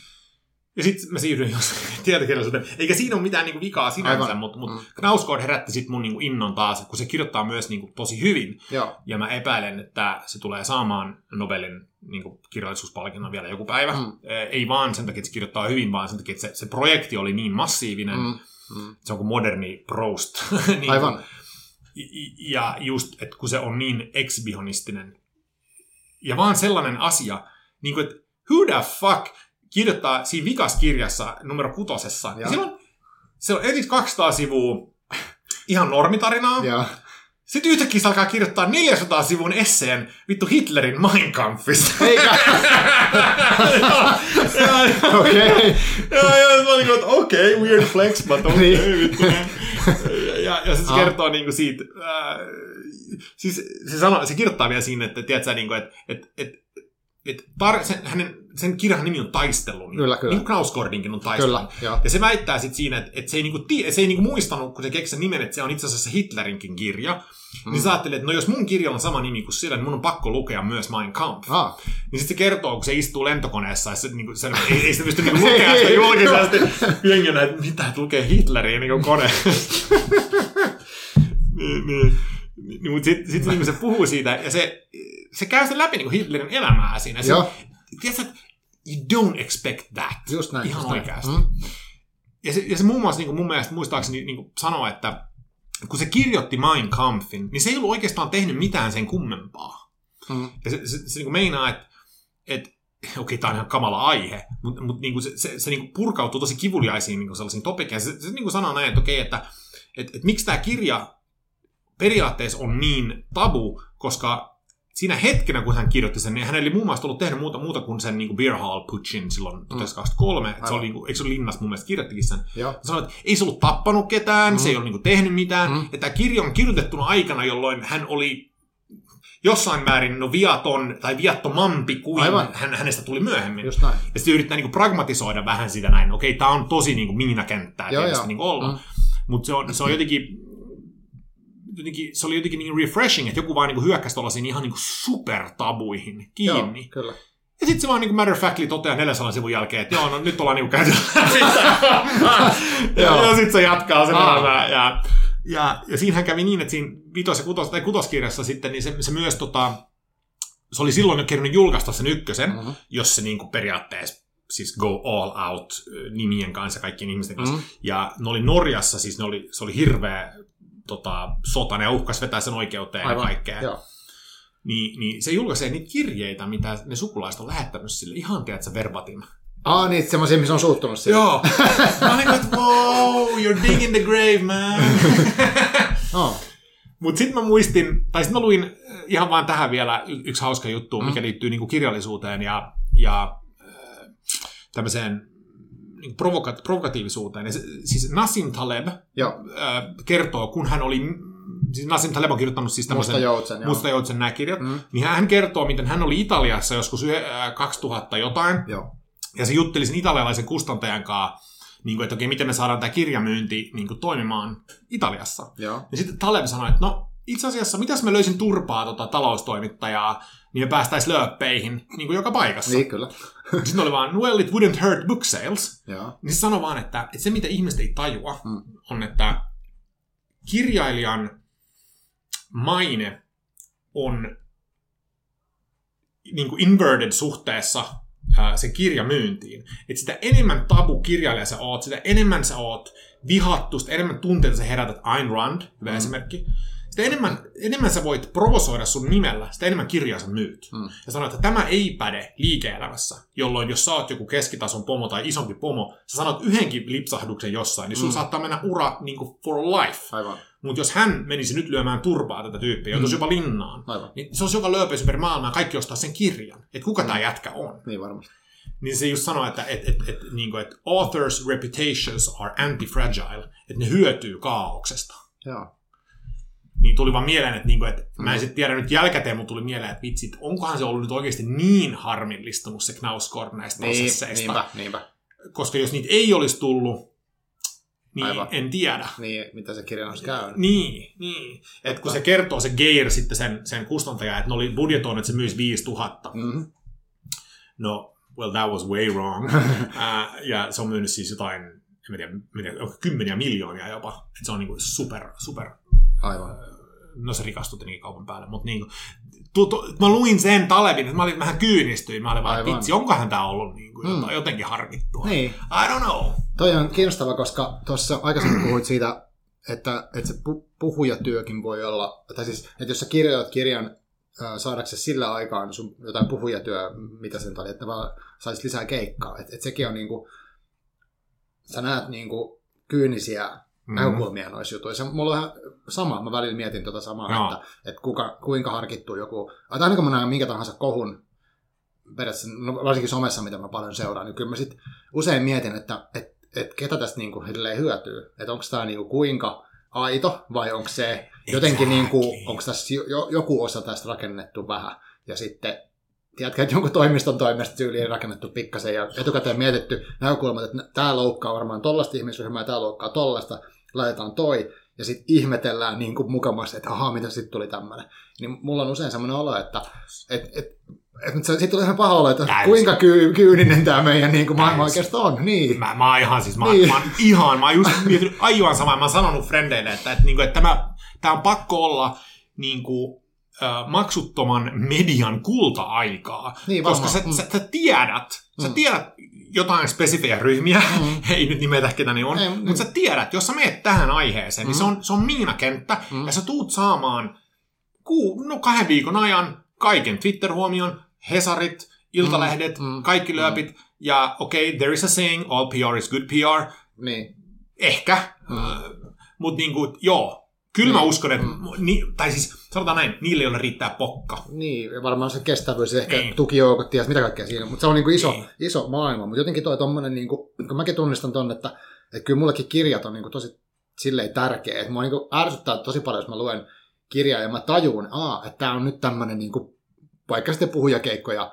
Ja sitten mä siirryin jossain <laughs> tietokirjallisuuteen. Eikä siinä ole mitään niinku vikaa sinänsä, mutta mut Mm. Knausgård herätti sitten mun niinku innon taas, kun se kirjoittaa myös niinku tosi hyvin. Joo. Ja mä epäilen, että se tulee saamaan Nobelin niinku kirjallisuuspalkinnon vielä joku päivä. Mm. Ei vaan sen takia, että se kirjoittaa hyvin, vaan sen takia, että se, se projekti oli niin massiivinen. Mm, mm. Se on kuin moderni Proust. <laughs> niin Aivan. ja just, että kun se on niin exhibitionistinen. Ja vaan sellainen asia, niin kuin, että who the fuck kirjoittaa siinä vikaskirjassa numero kutosessa. Joo. Ja siellä on, se on ensiksi 200 sivua ihan normitarinaa. Joo. Sitten yhtäkkiä se alkaa kirjoittaa 400 sivun esseen vittu Hitlerin Mein Kampfista. Eikä. <laughs> ja, ja, Okei. ja, ja mä olin kuin, että okei, okay, weird flex, mutta okei, okay, Niin. vittu. Ja, ja se Ah. kertoo niinku siitä, äh, siis se, sanoo, se kirjoittaa vielä siinä, että tiedätkö, niinku, että et, et, et tar, sen, hänen, sen kirjan nimi on taistelu. Kyllä, kyllä. Niin kuin on taistelu. Kyllä, joo. Ja se väittää sitten siinä, että, että se ei, niinku, tie, se ei niinku muistanut, kun se keksi sen nimen, että se on itse asiassa Hitlerinkin kirja. Mm. Niin sä ajattelet, että no jos mun kirjalla on sama nimi kuin sillä, niin mun on pakko lukea myös Mein Kampf. Ah. Niin sitten se kertoo, kun se istuu lentokoneessa, ja se, niin kuin, se ei, ei sitä pysty niin lukemaan <laughs> sitä julkisesti. Jengi että mitä, että lukee Hitleriä niin koneessa. <laughs> niin, niin, niin, mutta sitten sit, niin se puhuu siitä, ja se, se käy sen läpi niin kuin Hitlerin elämää siinä. Se, tiedätkö, että you don't expect that. Just näin. Ihan just näin. oikeasti. Mm. ja, se, ja se muun muassa niin kuin mun mielestä muistaakseni niin kuin sanoo, että kun se kirjoitti Mein Kampfin, niin se ei ollut oikeastaan tehnyt mitään sen kummempaa. Mm. Ja se, se, se, se niin kuin meinaa, että, että okei, tämä on ihan kamala aihe, mutta, mutta niin kuin se, se, se niin kuin purkautuu tosi kivuliaisiin niin kuin sellaisiin topikeihin. Se, se niin kuin sanoo näin, että okei, että, että, että miksi tämä kirja periaatteessa on niin tabu, koska siinä hetkenä, kun hän kirjoitti sen, niin hän oli muun muassa ollut tehnyt muuta, muuta kuin sen niin kuin Beer Hall Putchin silloin 1923. Mm. Se oli, niin kuin, eikö se linnassa mun mielestä kirjoittikin sen. Joo. Että ei se ollut tappanut ketään, mm. se ei ole niin kuin, tehnyt mitään. Mm. Mm. Että tämä kirja on kirjoitettuna aikana, jolloin hän oli jossain määrin no, viaton tai viattomampi kuin Aivan. hän, hänestä tuli myöhemmin. Just näin. Ja sitten yrittää niin kuin, pragmatisoida vähän sitä näin. Okei, tämä on tosi niin kuin, miinakenttää tietysti niin kuin olla. Mm. Mm. Mutta se on, se on jotenkin, jotenkin, se oli jotenkin niin refreshing, että joku vaan niin hyökkäsi tuollaisiin ihan niin supertabuihin kiinni. Joo, kyllä. Ja sitten se vaan niin matter of factly toteaa 400 sivun jälkeen, että joo, no nyt ollaan niin käyty <laughs> ja, ja sitten se jatkaa sen elämää. Ja, ja, ja siinähän kävi niin, että siinä vitos- ja kutos, tai kutoskirjassa sitten, niin se, se myös tota, se oli silloin jo kerännyt julkaista sen ykkösen, Mhm. jos se niin kuin periaatteessa siis go all out nimien kanssa, kaikkien ihmisten kanssa. Mhm. Ja ne oli Norjassa, siis ne oli, se oli hirveä tota, sota, ne uhkas vetää sen oikeuteen Aivan. ja kaikkea. Joo. Niin, niin se julkaisee niitä kirjeitä, mitä ne sukulaiset on lähettänyt sille. Ihan tiedätkö, verbatim. Aa, niitä semmoisia, missä on suuttunut siihen. Joo. Mä olin, että wow, you're digging the grave, man. <laughs> Oh. Mutta sitten mä muistin, tai sitten mä luin äh, ihan vaan tähän vielä yksi hauska juttu, Mm. mikä liittyy niinku kirjallisuuteen ja, ja äh, tämmöiseen niin provoka- provokatiivisuuteen. Ja se, siis Nassim Taleb Joo, äh, kertoo, kun hän oli, siis Nassim Taleb on kirjoittanut siis tämmöisen musta joutsen. Joo. Musta Joutsen nämä kirjat, Mm. niin hän kertoo, miten hän oli Italiassa joskus yhe- äh, 2000 jotain, Joo. ja se jutteli sen italialaisen kustantajan kanssa, niin kuin, että okei, miten me saadaan tämä kirjamyynti niin kuin, toimimaan Italiassa. Joo. Ja sitten Taleb sanoi, että no itse asiassa, mitäs mä löysin turpaa tota, taloustoimittajaa, niin me päästäisiin lööppeihin niin kuin joka paikassa. Niin, kyllä. <laughs> Sitten oli vaan, well, it wouldn't hurt book sales. Joo. Niin se sanoi vaan, että, että se mitä ihmiset ei tajua, Mm. on, että kirjailijan maine on niin kuin inverted suhteessa ää, sen kirjamyyntiin. Että sitä enemmän tabu kirjailija sä oot, sitä enemmän sä oot vihattu, sitä enemmän tunteita sä herätät. Ayn Rand, hyvä Mm. esimerkki. Sitä enemmän, enemmän sä voit provosoida sun nimellä, sitä enemmän kirjaa sä myyt. Mm. Ja sanoit, että tämä ei päde liike-elämässä, jolloin jos sä oot joku keskitason pomo tai isompi pomo, sä sanot yhdenkin lipsahduksen jossain, niin sun Mm. saattaa mennä ura niin kuin for life. Aivan. Mutta jos hän menisi nyt lyömään turpaa tätä tyyppiä, joutuisi Mm. jopa linnaan, Aivan. niin se olisi joka lööpeys ympäri maailmaa kaikki ostaa sen kirjan. Että kuka Mm. tämä jätkä on. Niin varmasti. Niin se just sanoo, että et, et, et, niin kuin, että authors' reputations are anti-fragile, että ne hyötyy kaauksesta. Joo. Niin tuli vaan mieleen, että, niin kuin, että mä en Mm. sitten tiedä nyt jälkikäteen, mutta tuli mieleen, että vitsit, onkohan se ollut nyt oikeasti niin harmillistunut se Knausgård näistä Niin, prosesseista. niinpä, niinpä. Koska jos niitä ei olisi tullut, niin Aivan. en tiedä. Niin, mitä se kirja olisi käynyt. Niin, niin. Et kun se kertoo se Geir sitten sen, sen kustantaja, että ne oli budjetoinut, että se myisi 5000. Mm-hmm. No, well that was way wrong. <laughs> uh, ja se on myynyt siis jotain, en tiedä, mä tiedä kymmeniä miljoonia jopa. Et se on niinku super, super, Aivan. no se rikastui tietenkin kaupan päälle, mutta niinku, tu, tu, mä luin sen Talebin, että mä olin vähän kyynistyin, mä olin vaan, Aivan. vitsi, onkohan tää ollut niinku Mm. jotain, jotenkin harkittua. Niin. I don't know. Toi on kiinnostava, koska tuossa aikaisemmin puhuit siitä, että, että se pu- puhujatyökin voi olla, tai siis, että jos sä kirjoitat kirjan saadaksesi sillä aikaan sun jotain puhujatyö, mitä sen oli, että vaan saisit lisää keikkaa. Että et sekin on niinku, sä näet niinku kyynisiä Mm. näkökulmia noissa jutuissa. Mulla on ihan sama, mä välillä mietin tota samaa, Joo. että, että kuka, kuinka harkittu joku, tai aina kun mä näen minkä tahansa kohun, periaatteessa, no varsinkin somessa, mitä mä paljon seuraan, niin kyllä mä sit usein mietin, että et, et ketä tästä niinku silleen hyötyy. Että onko tämä niinku kuinka aito vai onko se jotenkin, niinku, onko tässä jo, jo, joku osa tästä rakennettu vähän. Ja sitten tiedätkö, että jonkun toimiston toimesta tyyliin rakennettu pikkasen ja etukäteen mietitty näkökulmat, että tämä loukkaa varmaan tollasta ihmisryhmää ja tämä loukkaa tollasta, laitetaan toi ja sitten ihmetellään niin kuin mukamassa, että ahaa, mitä sitten tuli tämmöinen. Niin mulla on usein semmoinen olo, että et, et, sitten tulee ihan paha olo, että Täysin. kuinka ky- kyyninen tämä meidän niin kuin maailma oikeastaan on. Niin. Mä, mä oon ihan siis, mä, Niin. niin. mä oon ihan, mä oon just miettinyt aivan samaa, mä oon sanonut frendeille, että, että, että, että tämä, tämä on pakko olla niin kuin, äh, maksuttoman median kulta-aikaa. Niin, koska sä, Mm. sä, sä tiedät, sä Mm. tiedät jotain spesifejä ryhmiä, mm. <laughs> ei nyt nimetä ketä ne on, Ei, mutta niin. sä tiedät, jos sä meet tähän aiheeseen, mm. niin se on, se on miinakenttä, mm. ja sä tuut saamaan kuu, no kahden viikon ajan kaiken Twitter-huomion, Hesarit, Iltalehdet, Mm, mm, kaikki lööpit, ja okei, okay, there is a saying, all PR is good PR, Niin. ehkä, Mm. mm. mutta niinku, joo, kyllä mä Niin. uskon, että, Mm. ni, tai siis sanotaan näin, niille, joille riittää pokka. Niin, varmaan se kestävyys, ehkä Niin. tukijoukot, ties mitä kaikkea siinä, mutta se on niinku iso, Niin. iso maailma, mutta jotenkin toi tommonen, niinku, kun mäkin tunnistan ton, että, että kyllä mullekin kirjat on niinku tosi silleen tärkeä, että mua niinku ärsyttää tosi paljon, jos mä luen kirjaa ja mä tajuun, aa, että tää on nyt tämmönen niinku, vaikka sitten puhujakeikkoja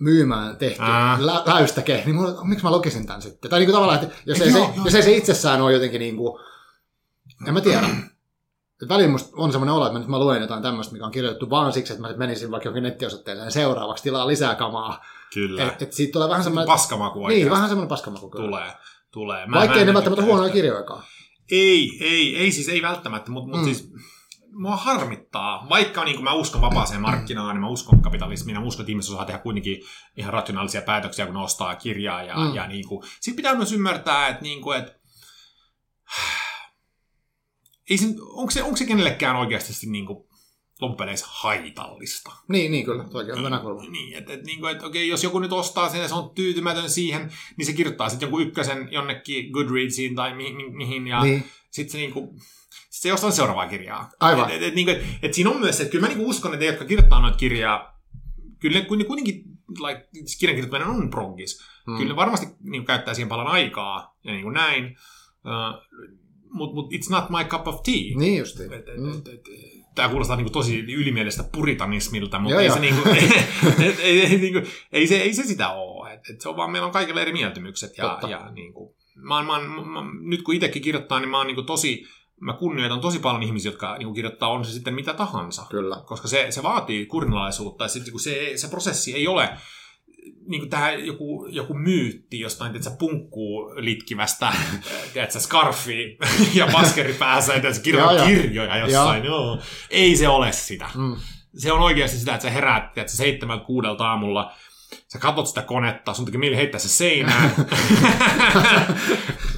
myymään tehty lä- läystäke, niin mulla, miksi mä lukisin tämän sitten? Tai niinku tavallaan, että jos ei, Joo, se, joo. jos ei se itsessään ole jotenkin niinku, en mä tiedä, väliin musta on semmoinen olo, että mä, nyt mä luen jotain tämmöistä, mikä on kirjoitettu vaan siksi, että mä nyt menisin vaikka johonkin nettiosoitteeseen seuraavaksi tilaa lisää kamaa. Kyllä. Et, et siitä tulee vähän semmoinen... Paskamaku Niin, oikeasti. vähän semmoinen paskamaku. kyllä. Tulee. Tulee. Vaikka ei ne välttämättä huonoja kirjojakaan. Ei, ei, ei siis ei välttämättä, mutta mut Mm. siis mua harmittaa. Vaikka niin mä uskon vapaaseen markkinaan, niin mä uskon kapitalismiin, mä uskon, että ihmiset osaa tehdä kuitenkin ihan rationaalisia päätöksiä, kun ostaa kirjaa. Ja, Mm. ja niin kuin, sit pitää myös ymmärtää, että, niin kuin, että ei se, onko, se, onko se kenellekään oikeasti niin kuin, loppupeleissä haitallista? Niin, niin kyllä. Toikin on hyvä näkökulma. Niin, että et, niin et, okei, jos joku nyt ostaa sen ja se on tyytymätön siihen, niin se kirjoittaa sitten jonkun ykkösen jonnekin Goodreadsiin tai mi- mi- mihin, ja Niin. sitten se niinku, sit se ei ostaa seuraavaa kirjaa. Aivan. Et, et, et, niinku, et, et siinä on myös se, että kyllä mä niinku uskon, että ne, jotka kirjoittaa noita kirjaa, kyllä ne, kuitenkin, like, siis kirjan kirjoittaminen on proggis. Mm. Kyllä ne varmasti niinku, käyttää siihen paljon aikaa ja niin kuin näin, uh, mutta mut it's not my cup of tea. Niin justiin. Et, et, Mm. et, et, Tämä kuulostaa niinku tosi ylimielistä puritanismilta, mutta Joo, ei, joo. se niinku, <laughs> ei, ei, niinku, ei, se, ei se sitä ole. Et, et se on vaan, meillä on kaikilla eri mieltymykset. Ja, Totta. ja niinku, mä, mä, oon- mä, nyt kun itsekin kirjoittaa, niin mä oon niinku tosi, mä kunnioitan tosi paljon ihmisiä, jotka niinku kirjoittaa, on se sitten mitä tahansa. Kyllä. Koska se, se vaatii kurinalaisuutta, ja sitten kun se, se prosessi ei ole niin kuin tämä joku, joku myytti jostain, että punkkuu litkivästä, <laughs> sä skarfi <laughs> ja baskeri päässä, että Joo, joo. kirjoja jossain. Joo. Ei se ole sitä. Mm. Se on oikeasti sitä, että sä heräät että sä seitsemältä kuudelta aamulla, sä katot sitä konetta, sun tekee mieli heittää se seinään. <laughs>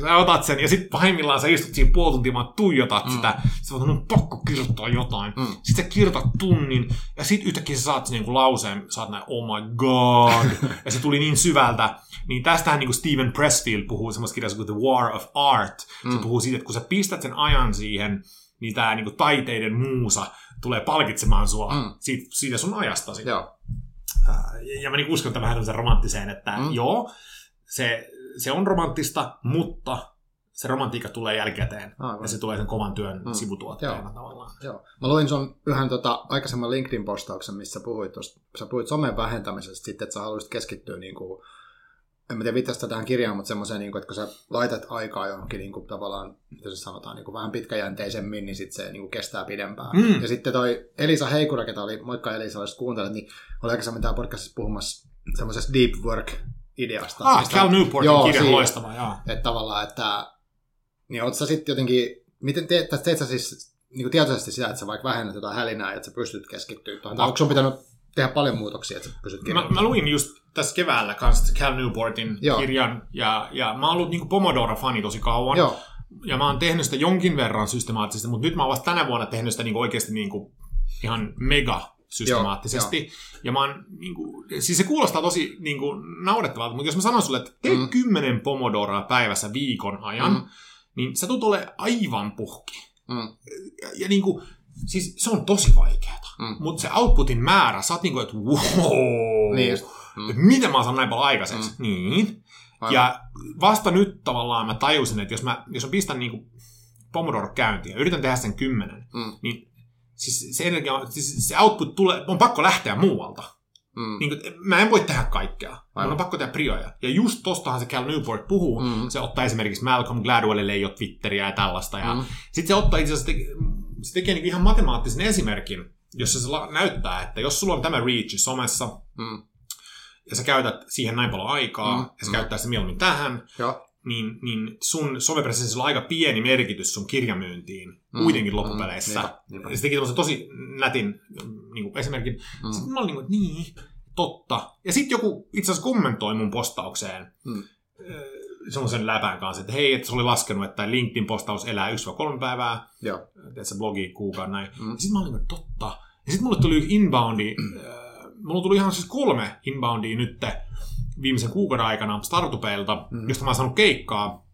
sä otat sen ja sitten pahimmillaan sä istut siinä puoli tuntia vaan tuijotat Mm. sitä. Sä voit, no pakko kirjoittaa jotain. Mm. Sitten sä kirjoitat tunnin ja sitten yhtäkkiä sä saat niin lauseen, sä oot näin, oh my god. <laughs> ja se tuli niin syvältä. Niin tästähän niin kuin Steven Pressfield puhuu semmoisessa kirjassa kuin The War of Art. Se Mm. puhuu siitä, että kun sä pistät sen ajan siihen, niin tämä niin taiteiden muusa tulee palkitsemaan sua Mm. siitä, siitä sun ajastasi. Joo. Ja mä niin uskon tämän vähän tämmöiseen romanttiseen, että mm. joo, se, se on romanttista, mutta se romantiikka tulee jälkikäteen. Aivan. Ja se tulee sen kovan työn Mm. sivutuotteena Joo. tavallaan. Joo. Mä luin sun yhden tota, aikaisemman LinkedIn-postauksen, missä puhuit, tosta, sä puhuit somen vähentämisestä sitten, että sä haluaisit keskittyä niin kuin, en mä tiedä viittasta tähän kirjaan, mutta semmoiseen, niin kuin, että kun sä laitat aikaa johonkin niin kuin, tavallaan, mitä se sanotaan, niin kuin, vähän pitkäjänteisemmin, niin sitten se niin kuin, kestää pidempään. Mm. Ja sitten toi Elisa Heikura, ketä oli, moikka Elisa, jos kuuntelet, niin oli aikaisemmin täällä podcastissa puhumassa semmoisesta deep work-ideasta. Ah, Mistä- Cal Newportin Joo, kirja, siinä. loistava, joo. Että tavallaan, että niin oot sä sitten jotenkin, miten teet, teet sä siis niin kuin tietoisesti sitä, että sä vaikka vähennät jotain hälinää, että sä pystyt keskittyä tuohon, tai onko sun pitänyt tehdä paljon muutoksia, että sä pystyt Mä, mä luin just tässä keväällä kanssa Cal Newportin Joo. kirjan, ja, ja mä oon ollut niin Pomodoro-fani tosi kauan. Joo, Ja mä oon tehnyt sitä jonkin verran systemaattisesti, mutta nyt mä oon vasta tänä vuonna tehnyt sitä niin oikeasti niin ihan mega systemaattisesti. Joo, ja mä oon, niin kuin, siis se kuulostaa tosi niin kuin, naurettavalta, mutta jos mä sanon sulle, että tee Mm. mm. 10 pomodoroa päivässä viikon ajan, Mm. niin sä tulet ole aivan puhki. mm, Ja, ja niin kuin, siis se on tosi vaikeaa. Mm. Mutta se outputin määrä, sä oot niin kuin, että wow, Niin mm. Miten mä saan näin paljon aikaiseksi. Mm. Niin. Aivan. Ja vasta nyt tavallaan mä tajusin, että jos mä, jos mä pistän niinku Pomodoro käyntiin ja yritän tehdä sen kymmenen, Mm. niin siis se, energia, siis se output tulee, on pakko lähteä muualta. mm, Niin kuin, mä en voi tehdä kaikkea. Mun on pakko tehdä prioja. Ja just tostahan se Cal Newport puhuu. Mm. Se ottaa esimerkiksi Malcolm Gladwellille ei ole Twitteriä ja tällaista. Ja Mm. sitten se ottaa itse asiassa, se tekee niinku ihan matemaattisen esimerkin, jossa se näyttää, että jos sulla on tämä reach somessa, mm, ja sä käytät siihen näin paljon aikaa, Mm, ja sä mm. käyttää sitä mieluummin tähän, Joo. Niin, niin sun somepresenssillä on aika pieni merkitys sun kirjamyyntiin Mm, kuitenkin mm, loppupeleissä. niinpä, niinpä. Ja se teki tosi nätin mm, niin kuin esimerkin. Mm. Sitten mä olin niin kuin, niin, totta. Ja sitten joku itse asiassa kommentoi mun postaukseen Mm. ö, semmoisen läpän kanssa, että hei, että se oli laskenut, että LinkedIn-postaus elää 1-3 päivää, Joo. että se blogi kuukauden näin. Mm. Sitten mä olin, että totta. Ja sitten mulle tuli yksi inboundi, äh, mulla tuli ihan siis kolme inboundia nyt viimeisen kuukauden aikana startupeilta, Mm. josta mä oon saanut keikkaa,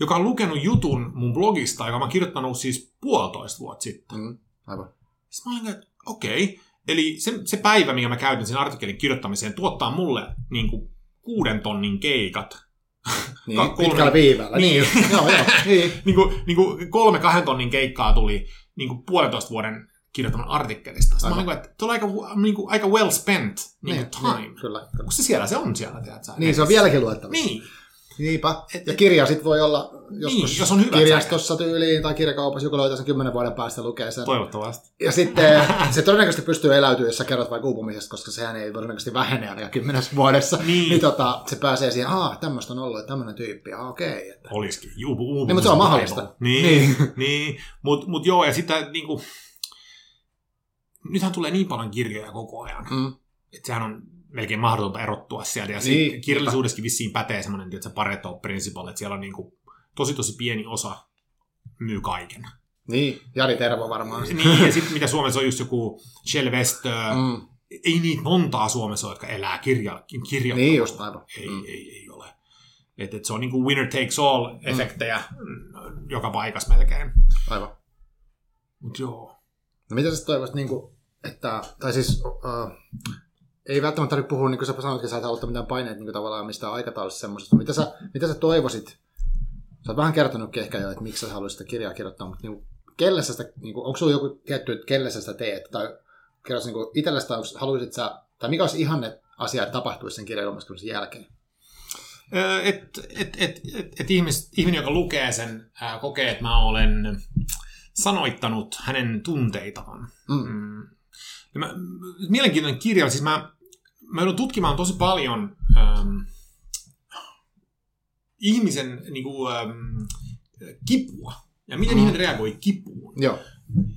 joka on lukenut jutun mun blogista, joka mä oon kirjoittanut siis puolitoista vuotta sitten. Mm. Aivan. Sitten mä olin, että okei, okay. eli se, se päivä, minkä mä käytin sen artikkelin kirjoittamiseen, tuottaa mulle niin kuin kuuden tonnin keikat. <laughs> Niin, kolme- pitkällä viiveellä. Niin. Niin. joo, joo. <laughs> Niin. niin kuin, niin kuin kolme kahden tonnin keikkaa tuli niin kuin puolentoista vuoden kirjoittaman artikkelista. Sitten mä Aivan. olin, että tuo on aika, niin kuin, aika well spent niin Niin, time. niin, kyllä. Kun se siellä se on siellä, tiedät sä. Niin, se on vieläkin luettavissa. Niin, Niinpä. Ja kirja sit voi olla joskus Niin, jos on hyvät kirjastossa tyyliin tai kirjakaupassa, joku löytää sen kymmenen vuoden päästä lukee sen. toivottavasti. Ja sitten se todennäköisesti pystyy eläytymään, jos sä kerrot vaikka uupumisesta, koska sehän ei todennäköisesti vähene ainakaan kymmenessä vuodessa. Niin. niin tota, se pääsee siihen, aah, tämmöistä on ollut, että tämmöinen tyyppi, ah, okei. Että. Olisikin. Uupu, uupu, Niin, mutta se on mahdollista. Niin, Niin. niin. Mutta mut joo, ja sitten niin kuin, nythän tulee niin paljon kirjoja koko ajan, Mm. että sehän on melkein mahdotonta erottua sieltä. Ja Niin. kirjallisuudessakin vissiin pätee semmoinen että se pareto principle, että siellä on niin kuin, tosi tosi pieni osa myy kaiken. Niin, Jari Tervo varmaan. niin, ja sitten mitä Suomessa on just joku Shellvestö, mm. Mm. ei niitä montaa Suomessa ole, jotka elää kirja, kirjoittamalla. Niin just aivan. Ei, Mm. ei, ei ole. Et, et se on niin kuin winner takes all efektejä mm. joka paikassa melkein. Aivan. Mut joo. No mitä sä toivoisit, niin kuin, että, tai siis uh, ei välttämättä tarvitse puhua, niin kuin sä sanoitkin, sä et halua mitään paineita niin tavallaan mistään aikataulusta semmoisesta. Mitä sä, mitä sä toivoisit? Sä oot vähän kertonutkin ehkä jo, että miksi sä haluaisit sitä kirjaa kirjoittaa, mutta niin kuin, kelle sä sitä, niin kuin, onko sulla joku tietty, että kelle sä sitä teet? Tai kerros niin itsellesi, tai haluaisit sä, tai mikä olisi ihanne asia, että tapahtuisi sen kirjan ilmestymisen jälkeen? Että et, et, et, et ihmis, ihminen, joka lukee sen, kokee, että mä olen sanoittanut hänen tunteitaan. Mm. Mm. Ja mä, mielenkiintoinen kirja, siis mä, mä joudun tutkimaan tosi paljon ähm, ihmisen niin kuin, ähm, kipua. Ja miten Mm. ihminen reagoi kipuun. Joo.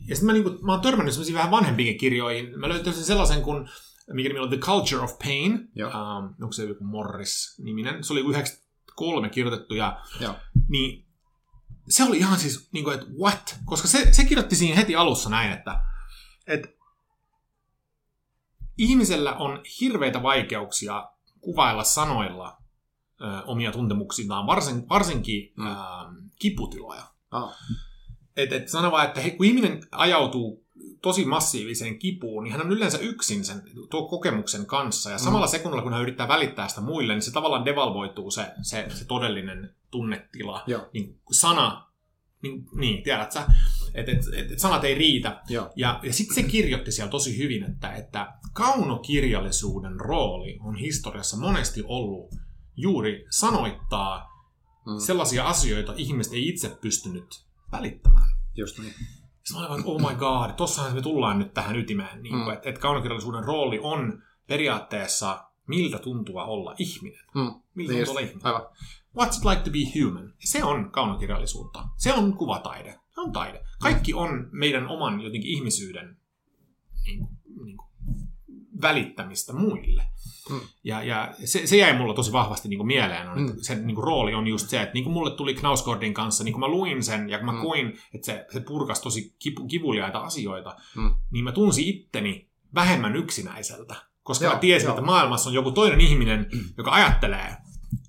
Ja sitten mä, niinku, mä oon törmännyt sellaisiin vähän vanhempiin kirjoihin. Mä löytäisin sellaisen kuin, mikä nimi on The Culture of Pain. Joo. Um, onko se joku Morris-niminen? Se oli 93 kirjoitettu. Ja, Joo. niin se oli ihan siis, niin kuin, että what? Koska se, se kirjoitti siinä heti alussa näin, että, että ihmisellä on hirveitä vaikeuksia kuvailla sanoilla ö, omia tuntemuksiaan, varsin, varsinkin Mm. ö, kiputiloja. Ah. Et, et sano vaan, että he, kun ihminen ajautuu tosi massiiviseen kipuun, niin hän on yleensä yksin sen tuo kokemuksen kanssa. Ja samalla Mm. sekunnilla, kun hän yrittää välittää sitä muille, niin se tavallaan devalvoituu se, se, se todellinen tunnetila. Joo. Niin sana, niin, niin tiedät sä, että et, et, et sanat ei riitä. Joo. Ja, ja sitten se kirjoitti siellä tosi hyvin, että, että kaunokirjallisuuden rooli on historiassa monesti ollut juuri sanoittaa Mm. sellaisia asioita ihmiset ei itse pystynyt välittämään. Just niin. Sitten mä olin että oh my god, tossahan me tullaan nyt tähän ytimeen. Niin Mm. mm. että, että kaunokirjallisuuden rooli on periaatteessa, miltä tuntuu olla ihminen. Mm. Miltä Niin tuntuu olla ihminen. aivan. What's it like to be human? Se on kaunokirjallisuutta. Se on kuvataide. Se on taide. Kaikki on meidän oman jotenkin ihmisyyden niin, kuin- niin kuin, välittämistä muille. Mm. Ja, ja se, se jäi mulla tosi vahvasti niin kuin mieleen, on, Mm. että sen niin kuin, rooli on just se, että niin kuin mulle tuli Knausgårdin kanssa, niin kun mä luin sen ja kun mä Mm. koin, että se, se purkas tosi kipu, kivuliaita asioita, Mm. niin mä tunsin itteni vähemmän yksinäiseltä. Koska Joo, mä tiesin, joo. että maailmassa on joku toinen ihminen, joka ajattelee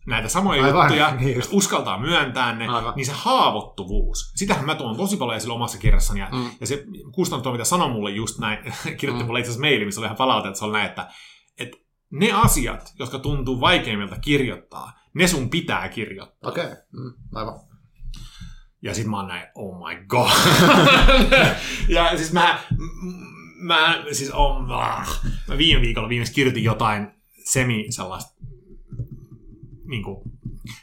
näitä samoja Aivan, juttuja, <laughs> niin just. uskaltaa myöntää ne, Aivan. niin se haavoittuvuus, sitähän mä tuon tosi paljon esille omassa kirjassani, ja, Mm. ja se kustantoimija sanoi mulle just näin, <laughs> kirjoitti Mm. mulle itse asiassa maili, missä oli ihan palaute, että se oli näin, että, että ne asiat, jotka tuntuu vaikeimmilta kirjoittaa, ne sun pitää kirjoittaa. Okei. Okay. Mm. Aivan. Ja sit mä oon näin, oh my god. <laughs> ja siis mä, mä, siis on, mä viime viikolla viimeksi kirjoitin jotain semi sellaista, niin kuin,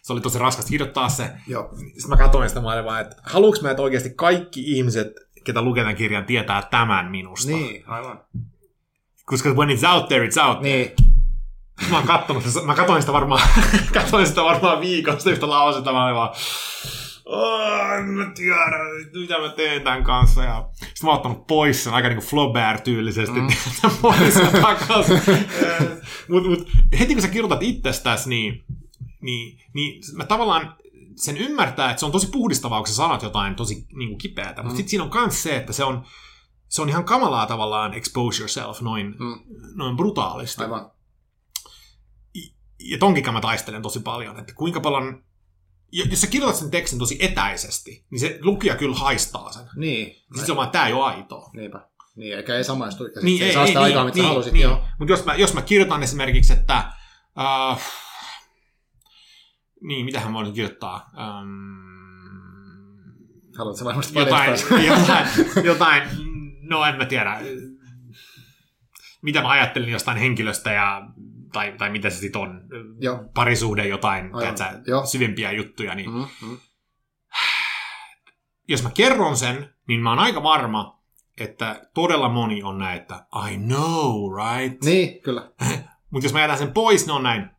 se oli tosi raskasta kirjoittaa se. Joo. Sitten mä katsoin sitä, mä olin vaan, että haluuks mä, että oikeasti kaikki ihmiset, ketä lukee tämän kirjan, tietää tämän minusta. Niin, aivan. Koska when it's out there, it's out there. Niin. Mä oon kattonut, mä katsoin sitä varmaan, <laughs> katsoin sitä varmaan viikosta yhtä lausetta, mä olin vaan, en mä tiedä, mitä mä teen tämän kanssa. Ja sitten mä oon ottanut pois sen aika niinku Flaubert-tyylisesti mm. <laughs> pois takaisin. <laughs> Mutta mut, heti kun sä kirjoitat itsestäsi, niin, niin, niin mä tavallaan sen ymmärtää, että se on tosi puhdistavaa, kun sä sanot jotain tosi niin kuin kipeätä. Mm. Mutta sitten siinä on myös se, että se on, se on ihan kamalaa tavallaan expose yourself noin, mm. noin brutaalisti. Aivan. Ja tonkin mä taistelen tosi paljon, että kuinka paljon jos sä kirjoitat sen tekstin tosi etäisesti, niin se lukija kyllä haistaa sen. Niin. Sitten se on vaan, tää ei ole aitoa. Niinpä. Niin, eikä ei samaistu. Ja niin, ei, ei, saa sitä niin, aikaa, mitä niin, halusit. Niin. Mutta jos mä, jos mä kirjoitan esimerkiksi, että... Uh, niin, mitähän mä voisin kirjoittaa? Um, Haluatko varmasti jotain, <laughs> jotain, jotain, no en mä tiedä. Mitä mä ajattelin jostain henkilöstä ja tai, tai mitä se sitten on, Joo. parisuhde jotain, Aivan. tiedätkö, Joo. syvempiä juttuja, niin Mm, mm. jos mä kerron sen, niin mä oon aika varma, että todella moni on näin, että I know, right? Niin, kyllä. <laughs> Mutta jos mä jätän sen pois, ne on näin,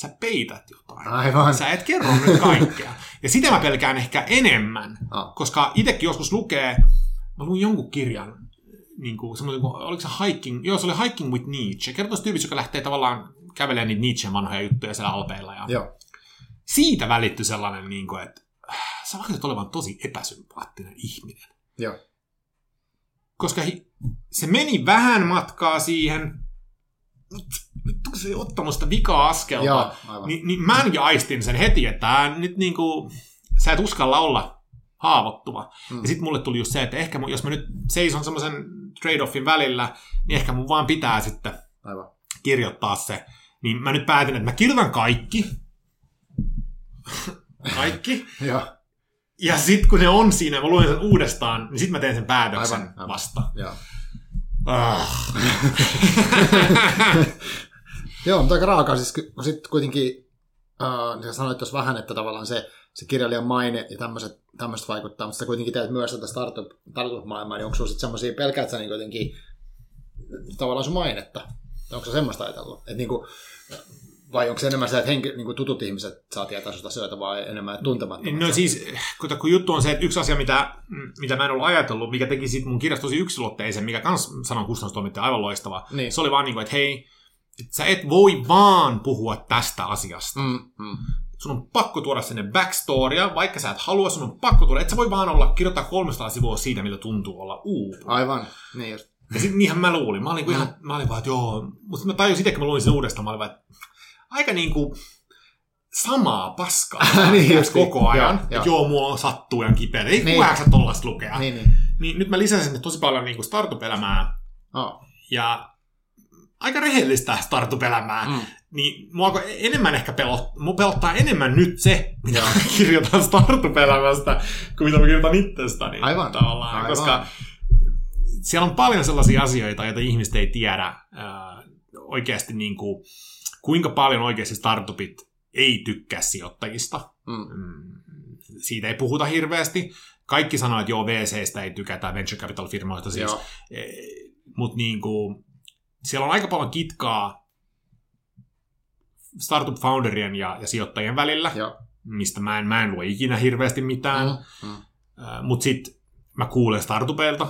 sä peität jotain. Aivan. Sä et kerro nyt kaikkea. Ja sitä mä pelkään ehkä enemmän, Ah. koska itsekin joskus lukee, mä luin jonkun kirjan, niin kuin, semmoinen, kuin, oliko se Hiking, joo se oli Hiking with Nietzsche, kertoo tyypistä, joka lähtee tavallaan kävelemään niitä Nietzschen vanhoja juttuja siellä alpeilla. Ja Joo. siitä välittyi sellainen, niin kuin, että äh, sä vaikuttat olevan tosi epäsympaattinen ihminen. Joo. Koska hi- se meni vähän matkaa siihen, mutta nyt kun se ei ottanut sitä vikaa askelta, Joo, niin, niin mä aistin sen heti, että tää nyt niinku, sä et uskalla olla haavoittuva. Mm. Mm. Ja sitten mulle tuli just se, että ehkä mun, jos mä nyt seison semmoisen trade-offin välillä, niin ehkä mun vaan pitää sitten Aivan. kirjoittaa se. Niin mä nyt päätin, että mä kirjoitan kaikki. kaikki. <laughs> Joo. Ja sitten kun ne on siinä, mä luen sen uudestaan, niin sitten mä teen sen päätöksen Aivan, aivan. vasta. Joo. Ah. <laughs> <laughs> Joo, mutta aika raakaa. Siis, kun sitten kuitenkin, äh, sanoit tuossa vähän, että tavallaan se, se kirjailijan maine ja tämmöiset, tämmöiset vaikuttaa, mutta sä kuitenkin teet myös tätä startup, startup-maailmaa, niin onko sulla sitten semmoisia, pelkäät sä niin kuitenkin tavallaan sun mainetta? Onko sä semmoista ajatellut? Et niin kuin, vai onko se enemmän se, että henki, niin kuin tutut ihmiset saa tietää susta asioita, vai enemmän tuntemattomat? No siis, kun, kun juttu on se, että yksi asia, mitä, mitä mä en ollut ajatellut, mikä teki siitä mun kirjasta tosi yksilotteisen, mikä kans sanon kustannustoimittaja aivan loistava, Niin. se oli vaan niin kuin, että hei, et sä et voi vaan puhua tästä asiasta. Mm, mm. Sun on pakko tuoda sinne backstorya, vaikka sä et halua, sun on pakko tuoda. Et sä voi vaan olla, kirjoittaa 300 sivua siitä, miltä tuntuu olla uupunut. Aivan, niin just. Ja sit niinhän mä luulin. Mä olin kuin ihan, mä olin vaan, että joo. Mutta mä tajusin itse, kun mä luin sen uudestaan, mä olin vaan, että aika niinku samaa paskaa <laughs> Niin just, koko ajan. joo, Että joo. joo, mua on sattuu ihan kipeä. Ei Niin. sä tollasta lukea. Niin. Niin, niin. niin. nyt mä lisäsin sinne tosi paljon niinku startup-elämää Oh. ja aika rehellistä startup-elämää. Mm. Niin mua enemmän ehkä pelottaa, mua pelottaa enemmän nyt se, mitä mä <laughs> kirjoitan startup-elämästä, kuin mitä mä kirjoitan itsestäni. Aivan, Tavallaan, aivan. koska siellä on paljon sellaisia asioita, joita ihmiset ei tiedä ää, oikeasti, niin kuin, kuinka paljon oikeasti startupit ei tykkää sijoittajista. Mm. Mm, Siitä ei puhuta hirveästi. Kaikki sanoo, että joo, VCstä ei tykätä, venture capital firmoista siis. Joo. Mutta niin kuin, siellä on aika paljon kitkaa startup founderien ja, ja sijoittajien välillä, Joo. mistä mä en, mä en lue ikinä hirveästi mitään. Mm. Mm. Mutta sitten mä kuulen startupeilta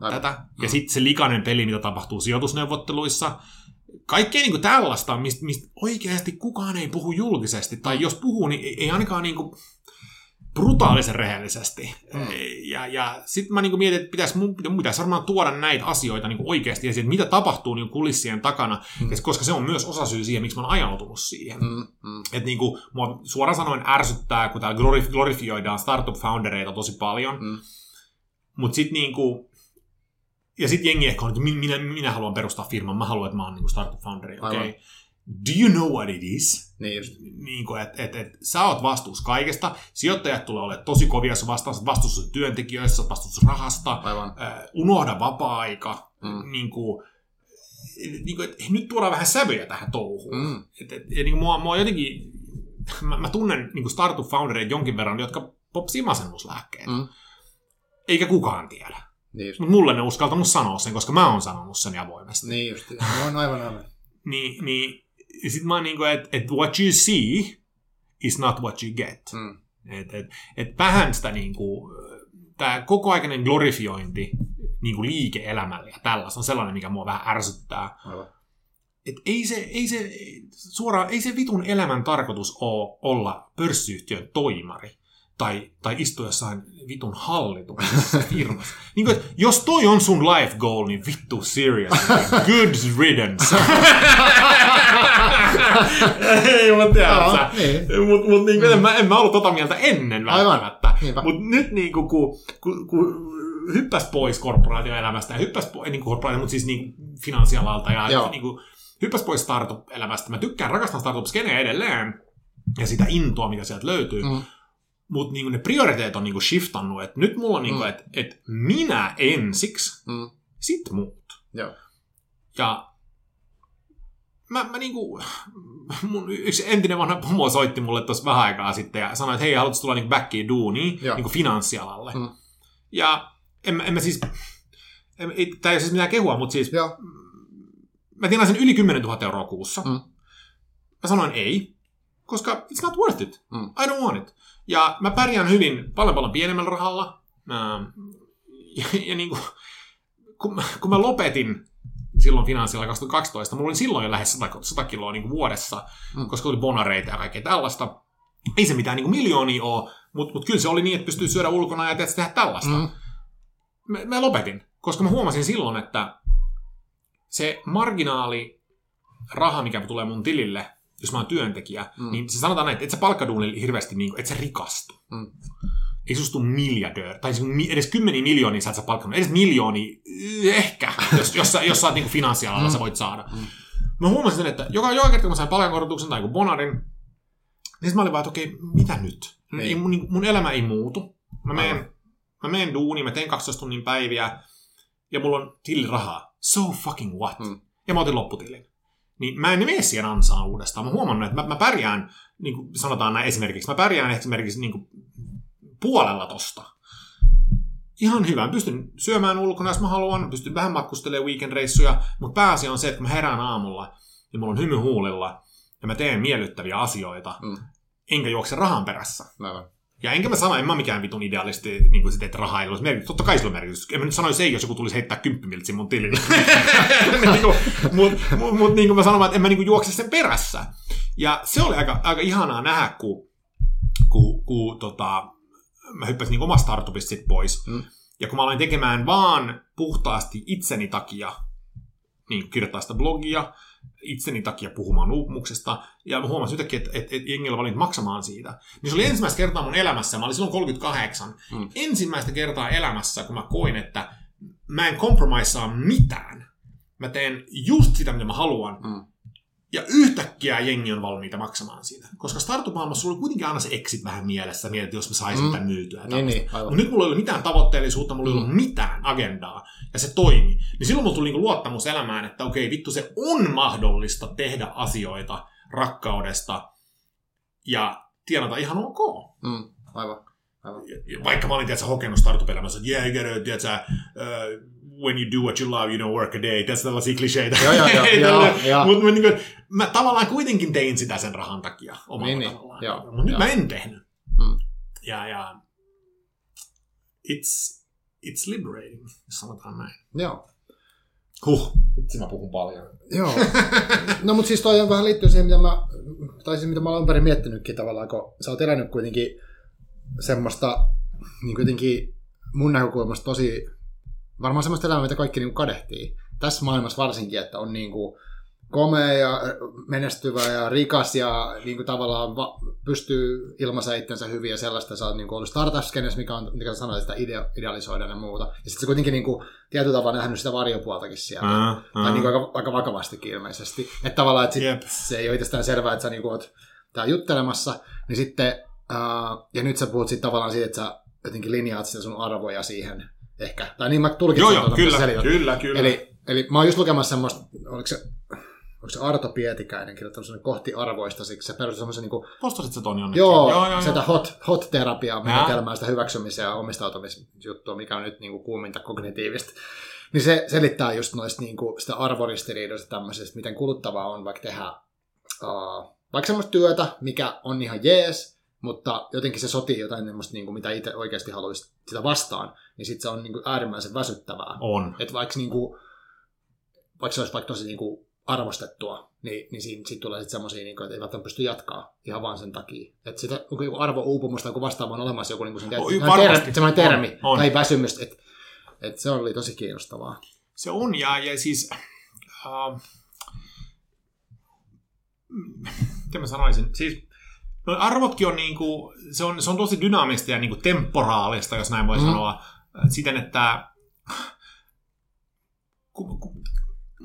Aivan. tätä. Ja sitten se likainen peli, mitä tapahtuu sijoitusneuvotteluissa. Kaikkea niinku tällaista, mistä mist oikeasti kukaan ei puhu julkisesti. Tai jos puhuu, niin ei ainakaan niinku brutaalisen rehellisesti. Mm. Ja, ja sitten mä niinku mietin, että pitäisi, mun, mun pitäisi varmaan tuoda näitä asioita niinku oikeasti esiin, että mitä tapahtuu niinku kulissien takana, Mm. koska se on myös osa syy siihen, miksi mä oon ajautunut siihen. Mm. Mm. Että niinku, mua suoraan sanoen ärsyttää, kun täällä glorif- glorifioidaan startup-foundereita tosi paljon, Mm. mutta sitten niinku, ja sitten jengi ehkä on, että min- minä, minä haluan perustaa firman, mä haluan, että mä oon niinku startup-founderi, okei. Aivan. Do you know what it is? Niin. Niin kuin, että et, et, sä oot vastuussa kaikesta, sijoittajat tulee olemaan tosi kovia, sä vastaat vastuussa työntekijöistä, sä vastuussa rahasta, Aivan. äh, unohda vapaa-aika, Mm. niin kuin, niin kuin, että nyt tuodaan vähän sävyjä tähän touhuun. Mm. Et, et, ja niin kuin mua, mua jotenkin, mä, mä tunnen niin kuin startup-foundereita jonkin verran, jotka popsii masennuslääkkeitä. Mm. Eikä kukaan tiedä. Niin. Mutta mulle ne uskaltanut sanoa sen, koska mä oon sanonut sen avoimesti. Niin just. On aivan aivan. Niin, niin sit mä oon niinku, että et what you see is not what you get. Mm. Et, et, et vähän sitä niin kuin, tämä kokoaikainen glorifiointi niin kuin liike-elämälle ja tällaista on sellainen, mikä mua vähän ärsyttää. Aivan. Et ei, se, ei, se, suoraan, ei se vitun elämän tarkoitus ole olla pörssiyhtiön toimari tai, tai istua jossain vitun hallituksessa <laughs> firmassa. niin kuin, että jos toi on sun life goal, niin vittu serious. <laughs> Good riddance. <laughs> ei, mutta tiedät niin. Mut, mut niin en, mä, en mä ollut tota mieltä ennen välttämättä. Mutta nyt niin kuin, kun, kun, kun hyppäs pois korporaatioelämästä ja hyppäs pois, niin korporaatio, mutta siis niin finanssialalta ja Joo. niin kuin, hyppäs pois startup-elämästä. Mä tykkään, rakastan startup-skeneä edelleen ja sitä intoa, mitä sieltä löytyy. Mm. Mutta niinku ne prioriteet on niinku shiftannut, että nyt mulla on niinku, Mm. että et minä ensiksi, Mm. sit muut. Joo. Ja mä, mä niinku, mun yksi entinen vanha pomo soitti mulle tuossa vähän aikaa sitten ja sanoi, että hei, haluatko tulla niinku backiin duuniin Joo. niinku finanssialalle. Mm. Ja en, en mä siis, en, ei, tää ei ole siis mitään kehua, mutta siis Joo. mä tienasin yli 10 000 euroa kuussa. Mm. Mä sanoin ei, koska it's not worth it. Mm. I don't want it. Ja mä pärjään hyvin paljon paljon pienemmällä rahalla. <laughs> Ja, ja niin kuin, kun, mä, kun mä lopetin silloin finanssialla 2012, mulla oli silloin jo lähes 100, 100 kiloa niin kuin vuodessa, Mm. koska oli bonareita ja kaikkea tällaista. Ei se mitään niin kuin miljoonia ole, mutta mut kyllä se oli niin, että pystyy syödä ulkona ja tehdä tällaista Mm. mä, mä lopetin, koska mä huomasin silloin, että se marginaali raha, mikä tulee mun tilille, jos mä oon työntekijä, Mm. niin se sanotaan näin, että et sä palkkaduunilla hirveästi, niin kuin, et sä rikastu. Mm. Ei sustu miljardöör, tai siis edes kymmeniä miljoonia sä et sä palkannut, edes miljoonia ehkä, jos, jos, sä, jos sä oot niin finanssialalla, Mm. sä voit saada. Mm. Mä huomasin sen, että joka, joka kerta kun mä sain palkankorotuksen tai joku bonarin, niin sit mä olin vaan, että okei, mitä nyt? Niin. Ei, mun, niin- mun elämä ei muutu. Mä menen, mä menen duuniin, mä teen 12 tunnin päiviä, ja mulla on tilirahaa. So fucking what? Mm. Ja mä otin lopputilin. Niin mä en mene siihen ansaan uudestaan. Mä huomannut, että mä, mä pärjään, niin kuin sanotaan näin esimerkiksi, mä pärjään esimerkiksi niin kuin puolella tosta. Ihan hyvä. Mä pystyn syömään ulkona, jos mä haluan. Pystyn vähän matkustelemaan weekend-reissuja. Mutta pääasia on se, että kun mä herään aamulla, niin mulla on hymy huulilla ja mä teen miellyttäviä asioita, Mm. enkä juokse rahan perässä. Aivan. Ja enkä mä sano, en mä mikään vitun idealisti, niin kuin sit, että raha ei olisi merkitys. Totta kai sillä on merkitys. En mä nyt sanoisi ei, jos joku tulisi heittää kymppimiltsi mun tilille. <laughs> <laughs> niin Mutta mut, mut, niin kuin mä sanon, että en mä niin kuin juokse sen perässä. Ja se oli aika, aika ihanaa nähdä, kun, kun, kun tota, mä hyppäsin niin omasta startupista sit pois. Mm. Ja kun mä aloin tekemään vaan puhtaasti itseni takia, niin kirjoittaa sitä blogia, itseni takia puhumaan uupumuksesta, ja mä huomasin yhtäkkiä, että, että, että jengi oli valinnut maksamaan siitä. Niin se oli ensimmäistä kertaa mun elämässä, mä olin silloin 38, Mm. ensimmäistä kertaa elämässä, kun mä koin, että mä en kompromissaa mitään. Mä teen just sitä, mitä mä haluan, Mm. ja yhtäkkiä jengi on valmiita maksamaan siitä. Koska startup-maailmassa oli kuitenkin aina se exit vähän mielessä, mietit, että jos mä saisin Mm. tämän myytyä. Niin, niin. Mutta nyt mulla ei ollut mitään tavoitteellisuutta, mulla ei ollut Mm. mitään agendaa, ja se toimi. Niin silloin mulla tuli niinku luottamus elämään, että okei, vittu, se on mahdollista tehdä asioita rakkaudesta ja tienata ihan ok. Mm. Aivan. Aivan. Vaikka mä olin tietysti hokenut startup-elämässä, että yeah, you gotta, tiedätkö, uh, when you do what you love, you don't work a day. Tässä tällaisia kliseitä. Joo, joo, joo, <laughs> joo, joo. Mutta mä, niin mä tavallaan kuitenkin tein sitä sen rahan takia omalla Niin, niin, tavallaan. joo, Mutta nyt mä en tehnyt. Mm. Ja, ja it's, it's liberating, jos sanotaan näin. Joo. Huh, vitsi mä puhun paljon. Joo. <laughs> No mutta siis toi on vähän liittyy siihen, mitä mä, tai siis mitä mä olen perin miettinytkin tavallaan, kun sä oot elänyt kuitenkin semmoista, niin kuitenkin mun näkökulmasta tosi, varmaan semmoista elämää, mitä kaikki niin kadehtii. Tässä maailmassa varsinkin, että on niin kuin komea ja menestyvä ja rikas ja niin kuin tavallaan va- pystyy ilmaisa itsensä hyvin ja sellaista. Sä oot niin kuin ollut startup mikä on, mikä sanoit, sitä idea, idealisoidaan ja muuta. Ja sitten sä kuitenkin niin kuin, tietyllä tavalla nähnyt sitä varjopuoltakin siellä. Aa, Tai niin kuin aika, aika vakavastikin ilmeisesti. Että tavallaan, että sit Jep. se ei ole itsestään selvää, että sä niin oot tää juttelemassa, niin sitten, ää, ja nyt sä puhut sitten tavallaan siitä, että sä jotenkin linjaat sitä sun arvoja siihen ehkä. Tai niin mä tulkitsin. Joo, joo, tuota, kyllä, kyllä, kyllä. Eli, eli mä oon just lukemassa semmoista, oliko se, onko se Arto Pietikäinen kirjoittanut semmoinen kohti arvoista, siksi se perustuu semmoisen niin kuin, Postasit sä ton jonnekin? joo, joo, joo, sitä joo. hot, hot terapiaa menetelmää, sitä hyväksymisen ja omistautumisjuttua, mikä on nyt niin kuin kuuminta kognitiivista. Niin se selittää just noista niin kuin sitä arvoristiriidoista tämmöisestä, miten kuluttavaa on vaikka tehdä uh, vaikka semmoista työtä, mikä on ihan jees, mutta jotenkin se sotii jotain semmoista, niin kuin, mitä itse oikeasti haluaisi sitä vastaan, niin sitten se on niin kuin, äärimmäisen väsyttävää. On. Että vaikka, niin kuin, vaikka se olisi vaikka tosi niin kuin, arvostettua, niin, niin siinä sit tulee sitten semmoisia, niin että ei välttämättä pysty jatkaa ihan vaan sen takia. Että sitä onko joku arvo-uupumusta joku vastaava on olemassa joku niin kuin sen, varmasti. termi, semmoinen termi On, on. tai väsymys, että et se oli tosi kiinnostavaa. Se on, ja, ja siis... Uh, miten mä sanoisin? Siis no arvotkin on, niinku, se on, se on tosi dynaamista ja niinku temporaalista, jos näin voi Mm. mm. sanoa. Siten, että kun, kun,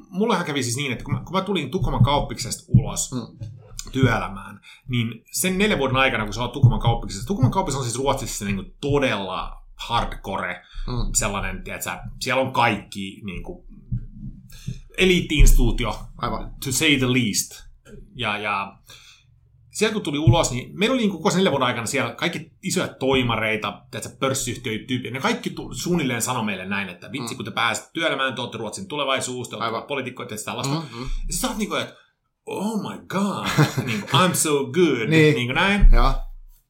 mullehan kävi siis niin, että kun mä, kun mä tulin Tukholman kauppiksesta ulos Mm. työelämään, niin sen neljän vuoden aikana, kun sä oot Tukholman kauppiksesta, Tukholman kauppis on siis Ruotsissa niinku todella hardcore Mm. sellainen, tiedätkö, siellä on kaikki niin kuin, eliitti-instituutio, Aivan. to say the least. Ja, ja sieltä kun tuli ulos, niin meillä oli niin koko sen neljän vuoden aikana siellä kaikki isoja toimareita, tiedätkö, pörssiyhtiöitä tyyppiä, ne kaikki tu- suunnilleen sanoi meille näin, että vitsi, Mm. kun te pääsette työelämään, te olette Ruotsin tulevaisuus, te olette poliitikkoja, te tällaista. Mm. Mm, mm. Ja sitten sä oot niin kuin, että oh my god, <laughs> niin kuin, I'm so good, Niin. niin kuin näin. Ja,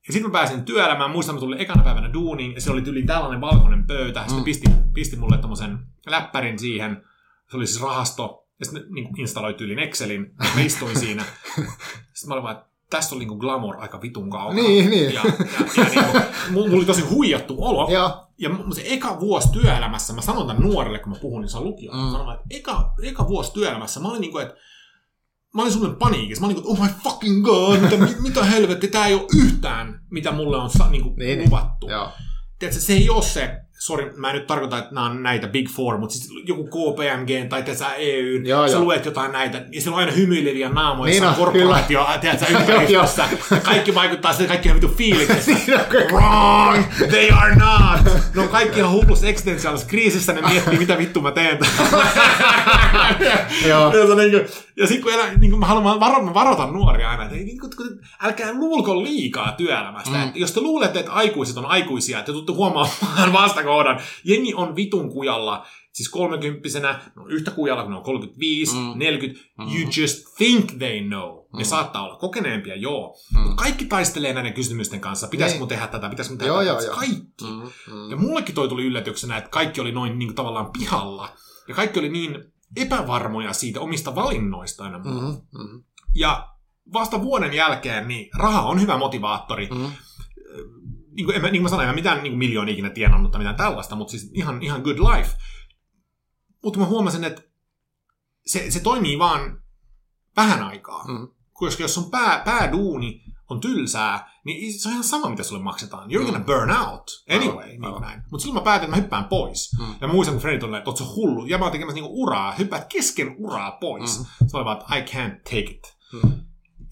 Ja sitten mä pääsin työelämään, muistan, mä tulin ekana päivänä duuniin, ja se oli yli tällainen valkoinen pöytä. Sitten Mm. mm. pisti, pisti mulle tommosen läppärin siihen. Se oli siis rahasto, ja sitten niin instaloi tyylin Excelin, ja mä istuin siinä. <laughs> Sitten mä olin vaan, että tässä oli niin glamour aika vitun kaukana. Niin, niin. Ja, ja, ja niin kuin, mulla oli tosi huijattu olo. ja, Ja se eka vuosi työelämässä, mä sanon tämän nuorelle, kun mä puhun, niin se on lukio. Mm. Sanon, että eka, eka vuosi työelämässä, mä olin niinku, että mä olin semmoinen paniikissa. Mä olin niinku, oh my fucking god, mitä, mit- mitä helvetti, tää ei ole yhtään, mitä mulle on niinku, Niin, niin. luvattu. ja. Tiedätkö, se ei ole se, sori, mä en nyt tarkoita, että nämä on näitä Big Four, mutta siis joku KPMG tai tiedätkö, EU, Joo, sä joo. luet jotain näitä, ja siellä on aina hymyileviä naamoja Niin niin on, korporaatio, tiedätkö, <laughs> ympäristössä, kaikki vaikuttaa siltä, kaikki on vittu fiiliksessä. <laughs> Wrong! They are not! Ne on kaikki ihan hullussa existentiaalisessa kriisissä, ne miettii, mitä vittu mä teen. <laughs> <laughs> Joo. ja, se niinku, ja sitten kun elä, niin kuin mä haluan varo, mä varoitan nuoria aina, että niin kuin, kun, älkää luulko liikaa työelämästä. Mm. Mm. Jos te luulette, että aikuiset on aikuisia, te tuutte huomaamaan <laughs> vastakohdan. Jengi on vitun kujalla, siis kolmekymppisenä, ne on yhtä kujalla, kun ne on 35, Mm. mm. 40. Mm. You just think they know. Ne Mm. saattaa olla kokeneempia, joo. Mm. Mutta kaikki taistelee näiden kysymysten kanssa. Pitäisikö Niin. mun tehdä tätä, pitäisikö mun tehdä Joo, tätä. joo, joo. Kaikki. Mm, mm. Ja mullekin toi tuli yllätyksenä, että kaikki oli noin niin kuin, tavallaan pihalla. Ja kaikki oli niin epävarmoja siitä omista valinnoista enää. Mm. Mm, mm, Ja vasta vuoden jälkeen, niin raha on hyvä motivaattori. mm. Niin kuin, en, niin kuin mä sanoin, en mä mitään niin miljoonia ikinä tienannut tai mitään tällaista, mutta siis ihan, ihan good life. Mutta mä huomasin, että se, se toimii vaan vähän aikaa. Mm. Koska jos sun pää, pääduuni on tylsää, niin se on ihan sama, mitä sulle maksetaan. You're gonna Mm. burn out anyway. Aivan, Niin näin. Mutta silloin mä päätin, että mä hyppään pois. Mm. Ja mä muistan, kun Freddy tuli, että oot hullu. Ja mä oon tekemässä niinku uraa, hyppäät kesken uraa pois. Mm. Se oli vaan, että I can't take it. Mm.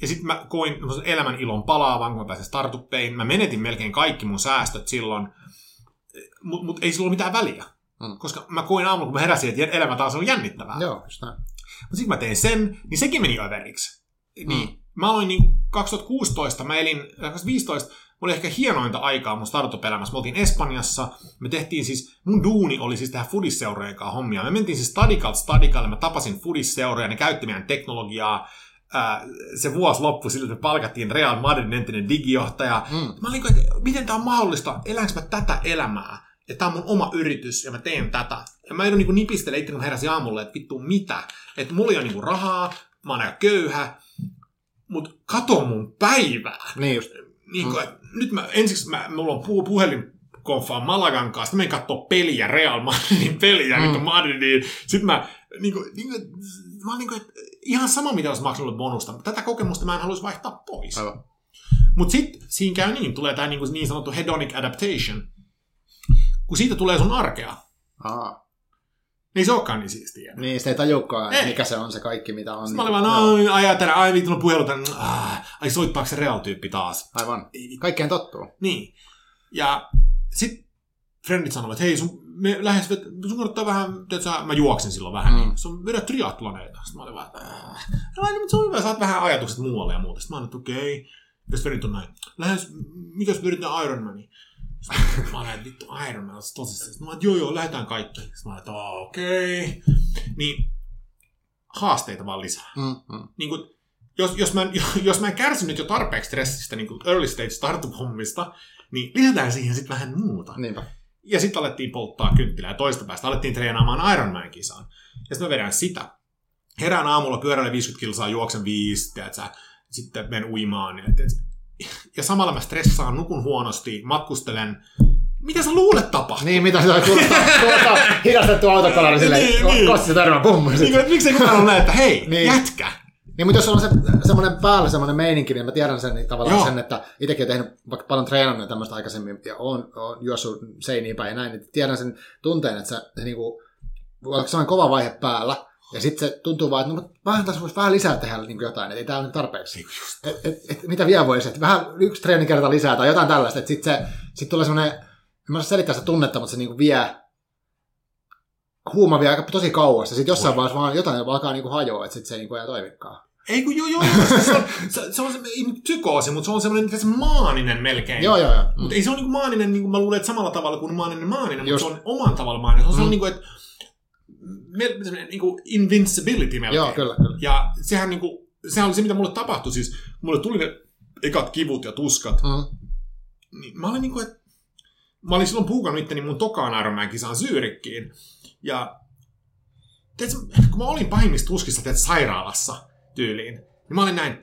Ja sitten mä koin elämän ilon palaavan, kun mä pääsin startuppeihin. Mä menetin melkein kaikki mun säästöt silloin, mutta mut ei sillä ole mitään väliä. Mm. Koska mä koin aamulla, kun mä heräsin, että elämä taas on jännittävää. Joo, just näin. Mutta sitten mä tein sen, niin sekin meni överiksi. Niin, Mm. Mä aloin niin 2016, mä elin, 2015, mulla oli ehkä hienointa aikaa mun startup-elämässä. Me oltiin Espanjassa, me tehtiin siis, mun duuni oli siis tehdä fudisseurojen kanssa hommia. Me mentiin siis stadikalta stadikalle, mä tapasin fudisseuroja, ne käytti meidän teknologiaa. Ää, se vuosi loppui sillä, että me palkattiin Real Madridin entinen digijohtaja. Mm. Mä olin että miten tämä on mahdollista, eläänkö mä tätä elämää? Ja tämä on mun oma yritys ja mä teen tätä. Ja mä en niin nipistele itse, kun heräsin aamulla, että vittu mitä. Että mulla ei ole niin rahaa, mä oon aika köyhä, mutta kato mun päivää. Niin just. Niin kuin, että nyt mä, ensiksi mä, mulla on pu- puhelin konfaan Malagan kanssa, sitten mä menin kattoo peliä, Real Madridin <laughs> peliä, Mm. mm. Madridiin. Sitten mä, niin kuin, niin kuin, mä olin niin kuin, ihan sama mitä olisi maksanut bonusta, mutta tätä kokemusta mä en haluaisi vaihtaa pois. Aivan. Mutta sitten siinä käy niin, tulee tämä niin, niin sanottu hedonic adaptation. Kun siitä tulee sun arkea, Aa. Niin se olekaan niin siistiä. Niin, sitä ei tajukaan, Ei. mikä se on se kaikki, mitä on. Sitten mä niin- olin vaan, no, ajatellen, ai vittu, no puhelu tän, ah, ai soittaako se real-tyyppi taas? Aivan. Kaikkeen tottuu. Niin. Ja sitten frendit sanovat, että hei, sun, me lähes, sun kannattaa vähän, tiedätkö, mä juoksin silloin vähän, Mm. niin sun vedät triatloneita. Sitten mä olin vaan, äh. no, no, mutta se on hyvä, saat vähän ajatukset muualle ja muuta. Sitten mä olin, että okei. Okay. Jos frendit on näin, lähes, mitäs vedetään Ironmania? Sitten mä että vittu Ironman, oot sä tosissaan. Sitten mä että joo joo, lähdetään kaikki. Sitten mä olin, että okei. Okay. Niin haasteita vaan lisää Mm, mm. niin kuin, jos, jos, mä, en- <laughs> jos mä en kärsinyt jo tarpeeksi stressistä, niin kuin early stage startup-hommista, niin lisätään siihen sitten vähän muuta. Niinpä. Ja sitten alettiin polttaa kynttilää ja toista päästä alettiin treenaamaan Ironman-kisaan. Ja sitten mä vedän sitä. Herään aamulla pyöräilen 50 kilsaa, juoksen 5, tiedätkö, sitten menen uimaan. Ja, tiedätkö, ja samalla mä stressaan, nukun huonosti, matkustelen. Mitä sä luulet tapahtuu? Niin, mitä se kuulostaa, <laughs> kuulostaa hidastettu autokolari silleen, Niin, niin, niin. kosti törmää, bum. Niin, kuin, että miksei kukaan ole näin, että hei, Niin. <laughs> niin. jätkä. Niin, mutta jos on se, semmoinen päällä semmoinen meininki, niin mä tiedän sen niin tavallaan Joo. sen, että itsekin olen tehnyt vaikka paljon treenannut tämmöistä aikaisemmin ja on, on juossut seiniin päin ja näin, niin tiedän sen tunteen, että se, se niinku, voi olla sellainen kova vaihe päällä, ja sitten se tuntuu vaan, että no, mutta vähän tässä voisi vähän lisää tehdä niin jotain, että ei tämä ole tarpeeksi. Et, et, et, mitä vielä voisi, että vähän yksi treenikerta lisää tai jotain tällaista, että sitten se, sit tulee semmoinen, en mä osaa selittää sitä tunnetta, mutta se niinku vie, huuma vie aika tosi kauas, ja sitten jossain vaiheessa vaan jotain alkaa niinku hajoa, että sitten se ei niinku toimikaan. Ei kun joo, joo, joo. Se on, se, se on se, ei psykoosi, mutta se on semmoinen se maaninen melkein. Joo, joo, joo. Mm. Mutta ei se ole niinku maaninen, niin kuin mä luulen, että samalla tavalla kuin maaninen maaninen, mutta Just. se on oman tavalla maaninen. Se on Mm. mm. niin kuin, että semmoinen niin kuin invincibility melkein. Joo, kyllä, kyllä. Ja sehän, niin kuin, sehän oli se, mitä mulle tapahtui. Siis mulle tuli ne ekat kivut ja tuskat. Mm. Niin mä olin niin kuin, että mä olin silloin puukannut itteni mun tokaan Ironman kisaan Syyrikkiin. Ja tiedätkö, kun mä olin pahimmissa tuskissa tiedätkö, sairaalassa tyyliin, niin mä olin näin,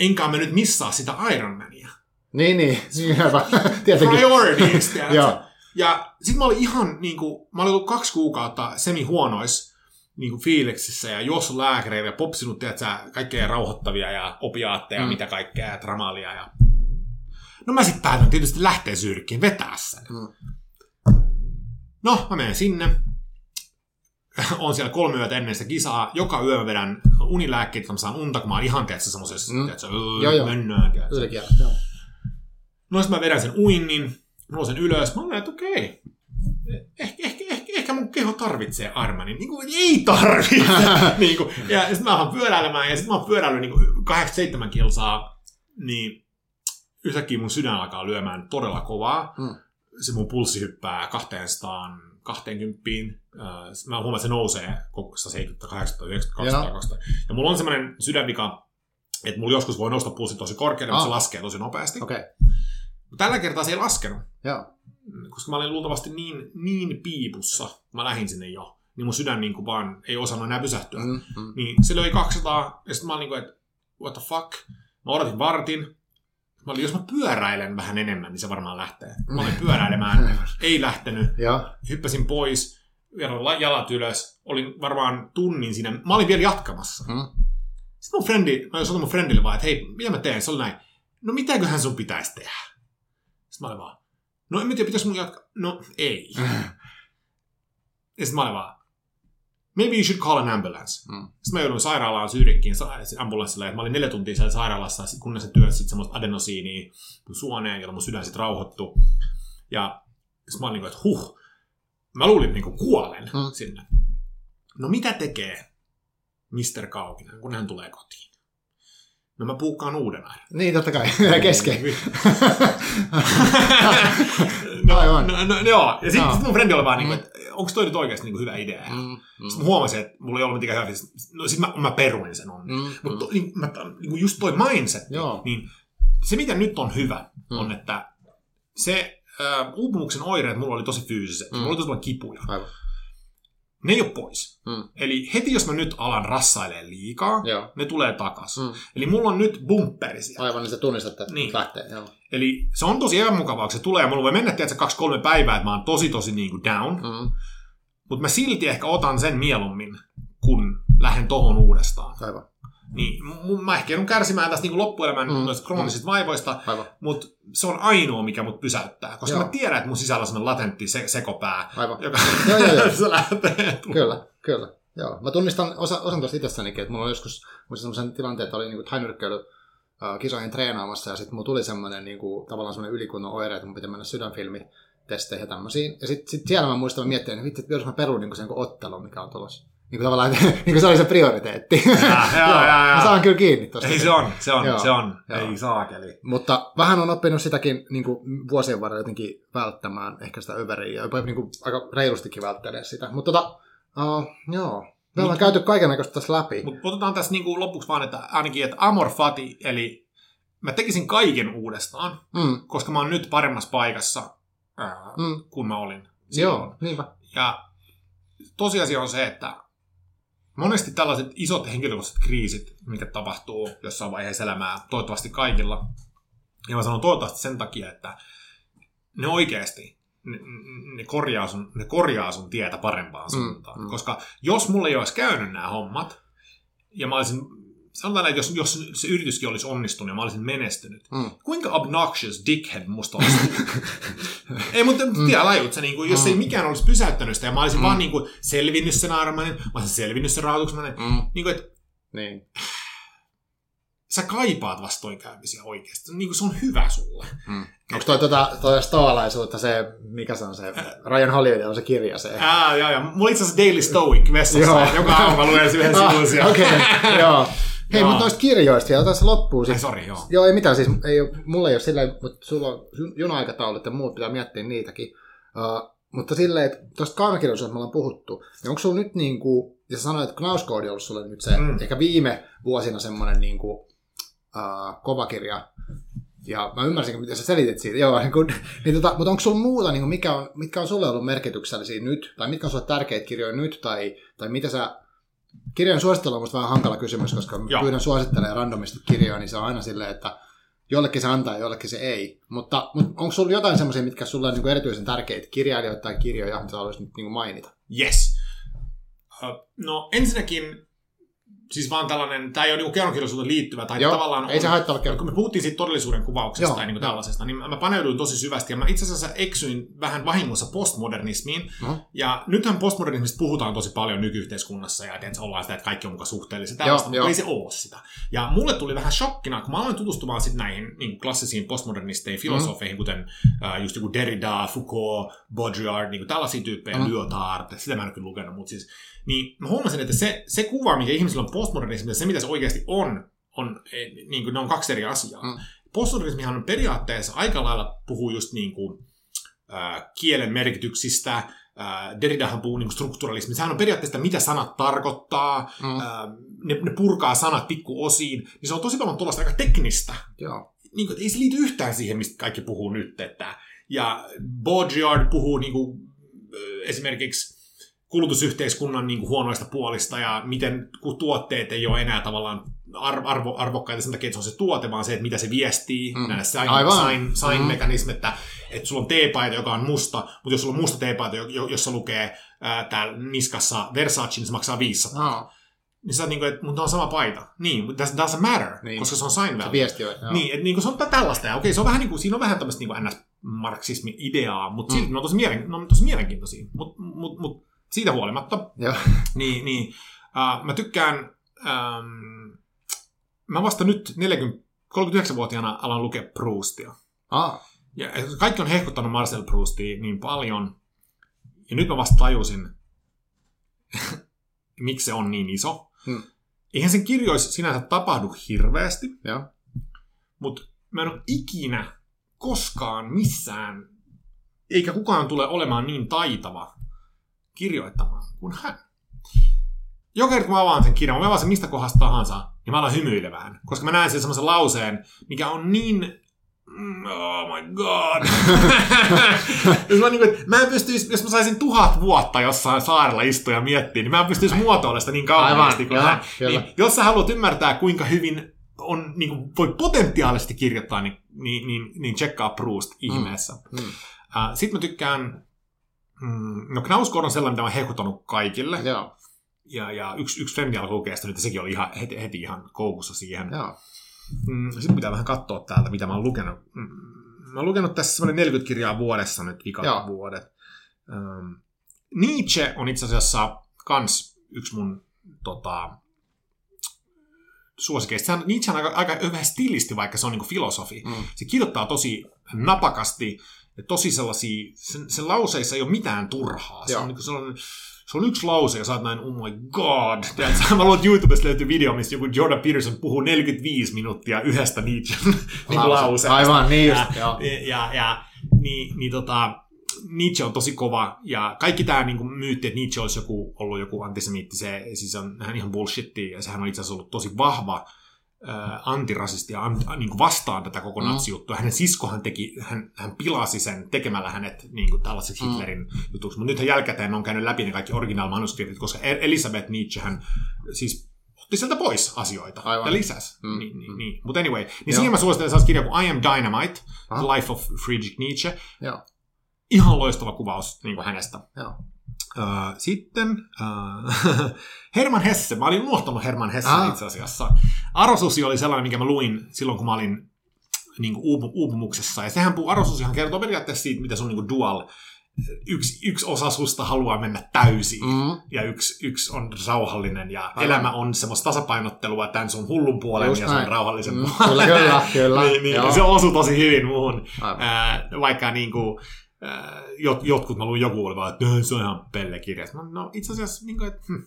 enkä mä nyt missaa sitä Ironmania. Niin, niin, niin hyvä. <laughs> Tietenkin. Priorities, tiedätkö? Ja sit mä olin ihan niinku, mä olin ollut kaksi kuukautta semi-huonois niinku fiiliksissä ja juossut lääkäreille ja popsinut, tiedätkö, kaikkea rauhoittavia ja opiaatteja, Mm. mitä kaikkea, ja ja... No mä sitten päätän tietysti lähteä syrkkiin, vetää sen. Mm. No, mä menen sinne. <laughs> on siellä kolme yötä ennen sitä kisaa. Joka yö mä vedän unilääkkeitä, että mä saan unta, kun mä oon ihan, tiedätkö, semmosessa, Mm. tiedätkö, öö, Joo, joo. mennään, tiedätkö. Joo. No sitten mä vedän sen uinnin, nousen ylös, mä olen että okei, ehkä, ehkä, ehkä, ehkä mun keho tarvitsee armanin. Niin kuin, ei tarvitse. <laughs> niin kuin, ja sitten mä alan pyöräilemään, ja sitten mä oon pyöräillyt niin 87 kilsaa, niin yhtäkkiä mun sydän alkaa lyömään todella kovaa. Mm. Se mun pulssi hyppää 200, 20. Äh, Mä huomaan, että se nousee koko 170, 80, 90, Joo. 200, 200. Ja mulla on semmoinen sydänvika, että mulla joskus voi nousta pulssi tosi korkealle, mutta Ah. se laskee tosi nopeasti. Okay. Tällä kertaa se ei laskenut, joo. koska mä olin luultavasti niin, niin piipussa, kun mä lähdin sinne jo, niin mun sydän niin kuin vaan ei osannut enää pysähtyä. Mm. Mm. Niin se löi 200, ja sitten mä olin niin kuin, että what the fuck. Mä odotin vartin. Mä olin, jos mä pyöräilen vähän enemmän, niin se varmaan lähtee. Mä olin pyöräilemään, <laughs> ei lähtenyt. Joo. Hyppäsin pois, vielä la- jalat ylös. Olin varmaan tunnin siinä. Mä olin vielä jatkamassa. Mm. Sitten mun frendi, mä sanoin mun friendille vaan, että hei, mitä mä teen? Se oli näin, no mitäköhän sun pitäisi tehdä? Sitten mä olin vaan, no en mä tiedä, pitäis mun jatkaa. No ei. <laughs> Ja sitten mä olin vaan, maybe you should call an ambulance. Mm. Sitten mä joudun sairaalaan Syyrikkiin sa- ambulanssilla, että mä olin neljä tuntia siellä sairaalassa, kunnes se työt sitten semmoista adenosiiniä mun suoneen, jolla mun sydän sitten rauhoittu. Ja sitten mä olin niin kuin, että huh, mä luulin niin kuin kuolen mm. sinne. No mitä tekee Mr. Kaukinen, kun hän tulee kotiin? No mä puukkaan uuden aina. Niin, totta kai. <laughs> Kesken. <laughs> no, Aivan. no, no, joo. Ja sitten Joo. sit mun frendi oli vaan niin Mm. kuin, että onko toi nyt oikeasti niin kuin hyvä idea? Mm. Mm, Sitten mä huomasin, että mulla ei ollut mitenkään hyvä. No sit mä, mä peruin sen on. mm, mm. Mutta niin, mä, niin kuin just toi mindset, Joo. niin se mitä nyt on hyvä, Mm. on, että se äh, uupumuksen oireet mulla oli tosi fyysiset. Mm. Mm. Mulla oli tosi paljon kipuja. Aivan. Ne ei ole pois. Mm. Eli heti jos mä nyt alan rassailee liikaa, Joo. ne tulee takas. Mm. Eli mulla on nyt bumperi siellä. Aivan, niin sä tunnistat, että Niin. lähtee. Joo. Eli se on tosi epämukavaa, kun se tulee. Mulla voi mennä, tiedätkö, kaksi-kolme päivää, että mä oon tosi, tosi niin kuin down. Mm. Mutta mä silti ehkä otan sen mieluummin, kun lähden tohon uudestaan. Aivan. Niin, mä ehkä joudun kärsimään tästä niin loppuelämän Mm. mm. noista kroonisista vaivoista, Aivan. mutta se on ainoa, mikä mut pysäyttää. Koska Joo. mä tiedän, että mun sisällä on sellainen latentti se- sekopää, Aivan. joka <laughs> Joo, joo, joo. <laughs> se lähtee. Kyllä, kyllä. Joo. Mä tunnistan osa, osan tuosta itsessänikin, että mulla on joskus semmoisen tilanteen, että oli niinku tainyrkkeily äh, kisoihin treenaamassa ja sitten mulla tuli semmoinen niinku, tavallaan semmoinen ylikunnon oire, että mun piti mennä sydänfilmitesteihin ja tämmöisiin. Ja sitten sit siellä mä muistan, mä miettin, että että jos mä perun niinku sen ottelun, mikä on tulossa. Niin kuin tavallaan, <laughs> niin kuin se oli se prioriteetti. <laughs> joo, joo, joo. Mä saan kyllä kiinni tosta. Ei se on, se on, Joo. se on. Joo. Ei saakeli. Mutta vähän on oppinut sitäkin niin kuin vuosien varrella jotenkin välttämään ehkä sitä överiä ja jopa niin kuin aika reilustikin välttelee sitä. Mutta tota, uh, joo, Me ollaan käyty kaikenlaista tässä läpi. Mutta otetaan tässä niinku lopuksi vaan, että ainakin, että Amor Fati, eli mä tekisin kaiken uudestaan, Mm. koska mä oon nyt paremmassa paikassa ää, Mm. kuin mä olin silloin. Joo, niinpä. Ja tosiasia on se, että monesti tällaiset isot henkilökohtaiset kriisit, mikä tapahtuu jossain vaiheessa elämää, toivottavasti kaikilla, ja mä sanon toivottavasti sen takia, että ne oikeasti, ne, ne, korjaa, sun, ne korjaa sun tietä parempaan suuntaan. Mm, mm. Koska jos mulle ei olisi käynyt nämä hommat, ja mä olisin, sanotaan näin, että jos, jos se yrityskin olisi onnistunut ja mä olisin menestynyt, Mm. kuinka obnoxious dickhead musta olisi <laughs> Ei, mutta mm. tiedä lajut, se, niin kuin, jos Mm. ei mikään olisi pysäyttänyt sitä ja mä olisin Mm. vaan niin kuin, selvinnyt sen armainen, mä olisin selvinnyt sen rahoituksemainen, Mm. niin kuin, että Niin. sä kaipaat vastoinkäymisiä oikeasti. Niin kuin se on hyvä sulle. Mm. Onko toi, tota, toi stoalaisuutta se, mikä se on se, Ryan Holiday on se kirja se. Ää, joo, joo. Mulla itse asiassa Daily Stoic vessassa, joka aamu mä luen yhden Ah, sivun siellä. Okei, <laughs> joo. Hei, mutta noista kirjoista vielä, tässä loppuu Ai, siis. sori, joo. Joo, ei mitään, siis ei, ole- mulla ei ole sillä mutta sulla on jun- juna-aikataulut ja muut, pitää miettiä niitäkin. Uh, mutta silleen, että tuosta kaunokirjallisuudesta me ollaan puhuttu, niin onko sulla nyt niin kuin, ja sä sanoit, että Knauskoodi on ollut sulle nyt se, Mm. ehkä viime vuosina semmoinen niin kuin, uh, kova kirja, ja mä ymmärsin, miten sä selitit siitä, joo, <laughs> niin kuin, niin tota, mutta onko sulla muuta, niin kuin mikä on, mitkä on sulle ollut merkityksellisiä nyt, tai mitkä on sulle tärkeitä kirjoja nyt, tai, tai mitä sä, kirjojen suosittelu on musta vähän hankala kysymys, koska Joo. pyydän suosittelemaan randomisti kirjoja, niin se on aina silleen, että jollekin se antaa ja jollekin se ei. Mutta, mutta onko sulla jotain semmoisia, mitkä sulla on niin erityisen tärkeitä kirjailijoita tai kirjoja, mitä haluaisit nyt niin mainita? Yes. No ensinnäkin, siis vaan tällainen, tämä ei ole niinku kerronkirjallisuuteen liittyvä, tai Joo, tavallaan ei on, se haittaa kun me puhuttiin siitä todellisuuden kuvauksesta Joo, tai niin kuin joo. tällaisesta, niin mä paneuduin tosi syvästi, ja mä itse asiassa eksyin vähän vahingossa postmodernismiin, No. ja nythän postmodernismista puhutaan tosi paljon nykyyhteiskunnassa, ja että ollaan sitä, että kaikki on mukaan suhteellista, Joo, tällaista, mutta joo. ei se ole sitä. Ja mulle tuli vähän shokkina, kun mä aloin tutustumaan sit näihin niin klassisiin postmodernisteihin, filosofeihin, Mm. kuten äh, just joku Derrida, Foucault, Baudrillard, niin tällaisia tyyppejä, Mm. mm. Lyotard, sitä mä en ole kyllä lukenut, mutta siis, niin mä huomasin, että se, se kuva, mikä ihmisillä on postmodernismista, ja se mitä se oikeasti on, on eh, niin kuin, ne on kaksi eri asiaa. Mm. Postmodernismihan on periaatteessa aika lailla puhuu just niin kuin, äh, kielen merkityksistä, äh, Derridahan puhuu niin strukturalismista. Sehän on periaatteessa, mitä sanat tarkoittaa, Mm. äh, ne, ne purkaa sanat pikkuosiin, niin se on tosi paljon tuollaista aika teknistä. Joo. Niin kuin, ei se liity yhtään siihen, mistä kaikki puhuu nyt. Että, ja Baudrillard puhuu niin kuin, esimerkiksi kulutusyhteiskunnan niin kuin huonoista puolista ja miten kun tuotteet ei ole enää tavallaan ar- arvo, arvokkaita sen takia, että se on se tuote, vaan se, että mitä se viestii, Mm. näillä sign, Aivan. sign, sign Mm. mekanismit, että, että sulla on teepaita, joka on musta, mutta jos sulla on musta teepaita, jo- jo- jossa lukee ää, täällä niskassa Versace, niin se maksaa 500. No, Niin sä niin kuin, että mutta on sama paita. Niin, mutta does- doesn't matter, Niin. niin. koska se on sign se value. viesti on. Joo. Niin, että niinku se on tällaista. Ja okei, se on vähän niinku, siinä on vähän tämmöistä niinku ns-marksismin ideaa, mutta Mm. silti ne on tosi, mielen, ne on tosi mielenkiintoisia. Mutta mut, mut, siitä huolimatta, Joo. niin, niin uh, mä tykkään, um, mä vasta nyt 40, 39-vuotiaana alan lukea Proustia. Ah, Ja kaikki on hehkuttanut Marcel Proustia niin paljon, ja nyt mä vasta tajusin, <laughs> miksi se on niin iso. Hmm. Eihän sen kirjoissa sinänsä tapahdu hirveästi, mutta mä en ole ikinä koskaan missään, eikä kukaan tule olemaan niin taitava kirjoittamaan kuin hän. Joka kerta kun mä avaan sen kirjan, mä avaan sen mistä kohdasta tahansa, niin mä alan hymyilemään. Koska mä näen sen semmoisen lauseen, mikä on niin... Mm, Oh my god. jos <laughs> mä, niin kuin, mä en pystyisi, jos mä saisin tuhat vuotta jossain saarella istua ja miettiä, niin mä en pystyisi muotoilemaan sitä niin kauniisti kuin hän. Niin, jos sä haluat ymmärtää, kuinka hyvin on, niin kuin, voi potentiaalisesti kirjoittaa, niin, niin, niin, niin tsekkaa Proust ihmeessä. Mm. Uh, Sitten mä tykkään, mm, no Knausgård on sellainen, mitä mä oon hehkuttanut kaikille. Joo. Ja, ja yksi, yksi frendi alkoi lukea sitä nyt, sekin oli ihan, heti, heti ihan koukussa siihen. Joo. Mm, Sitten pitää vähän katsoa täältä, mitä mä oon lukenut. Mm, Mä oon lukenut tässä semmoinen 40 kirjaa vuodessa nyt vikat Joo. vuodet. Um, Nietzsche on itse asiassa kans yksi mun tota, suosikeista. Nietzsche on aika, aika hyvä stilisti, vaikka se on niinku filosofi. Mm. Se kirjoittaa tosi napakasti ja tosi sellaisia, sen, sen lauseissa ei ole mitään turhaa. Se Joo. on, niinku sellainen, se on yksi lause ja sä oot näin, oh my god. Tiedätkö, mä luulen, että YouTubesta löytyy video, missä joku Jordan Peterson puhuu 45 minuuttia yhdestä Nietzschen niin Lause. lauseesta. Aivan, niin ja, just, joo. ja, ja, niin, niin tota, Nietzsche on tosi kova, ja kaikki tämä niinku, myytti, että Nietzsche olisi joku, ollut joku antisemiitti, se siis on ihan bullshittia, ja sehän on itse asiassa ollut tosi vahva antirasisti ja niin kuin vastaan tätä koko Mm. natsijuttua. Hänen siskohan teki, hän, hän pilasi sen tekemällä hänet niin kuin tällaiseksi Mm. Hitlerin jutuksi. Mutta nythän jälkikäteen on käynyt läpi ne kaikki original-manuskriptit, koska E- Elisabeth Nietzsche hän siis otti sieltä pois asioita Aivan. ja lisäsi. Mm, Niin, niin, mm. niin. Mutta anyway, niin Joo. siihen mä suosittelen sellaista kirjaa kuin I Am Dynamite, Ah. The Life of Friedrich Nietzsche. Joo. Ihan loistava kuvaus niin kuin hänestä. Joo. Uh, sitten uh, <laughs> Herman Hesse. Mä olin unohtanut Herman Hesse Ah. itse asiassa. Arosusi oli sellainen, minkä mä luin silloin, kun mä olin niin kuin uupu, uupumuksessa. Ja sehän puhuu, Arosusihan kertoo periaatteessa siitä, mitä sun niin kuin dual, yksi, yksi osa susta haluaa mennä täysiin. Mm. Ja yksi, yksi on rauhallinen ja Aivan. elämä on semmoista tasapainottelua tämän sun hullun puolen Just ja sun rauhallisen Mm, puolen. kyllä, kyllä, kyllä. <laughs> niin, niin, Joo. se osui tosi hyvin muuhun. Aivan. Ää, vaikka niin kuin, jot, jotkut, mä luin joku oli vaan, että "Nö, se on ihan pellekirja. No, no itse asiassa, niin kuin, että, hm, mun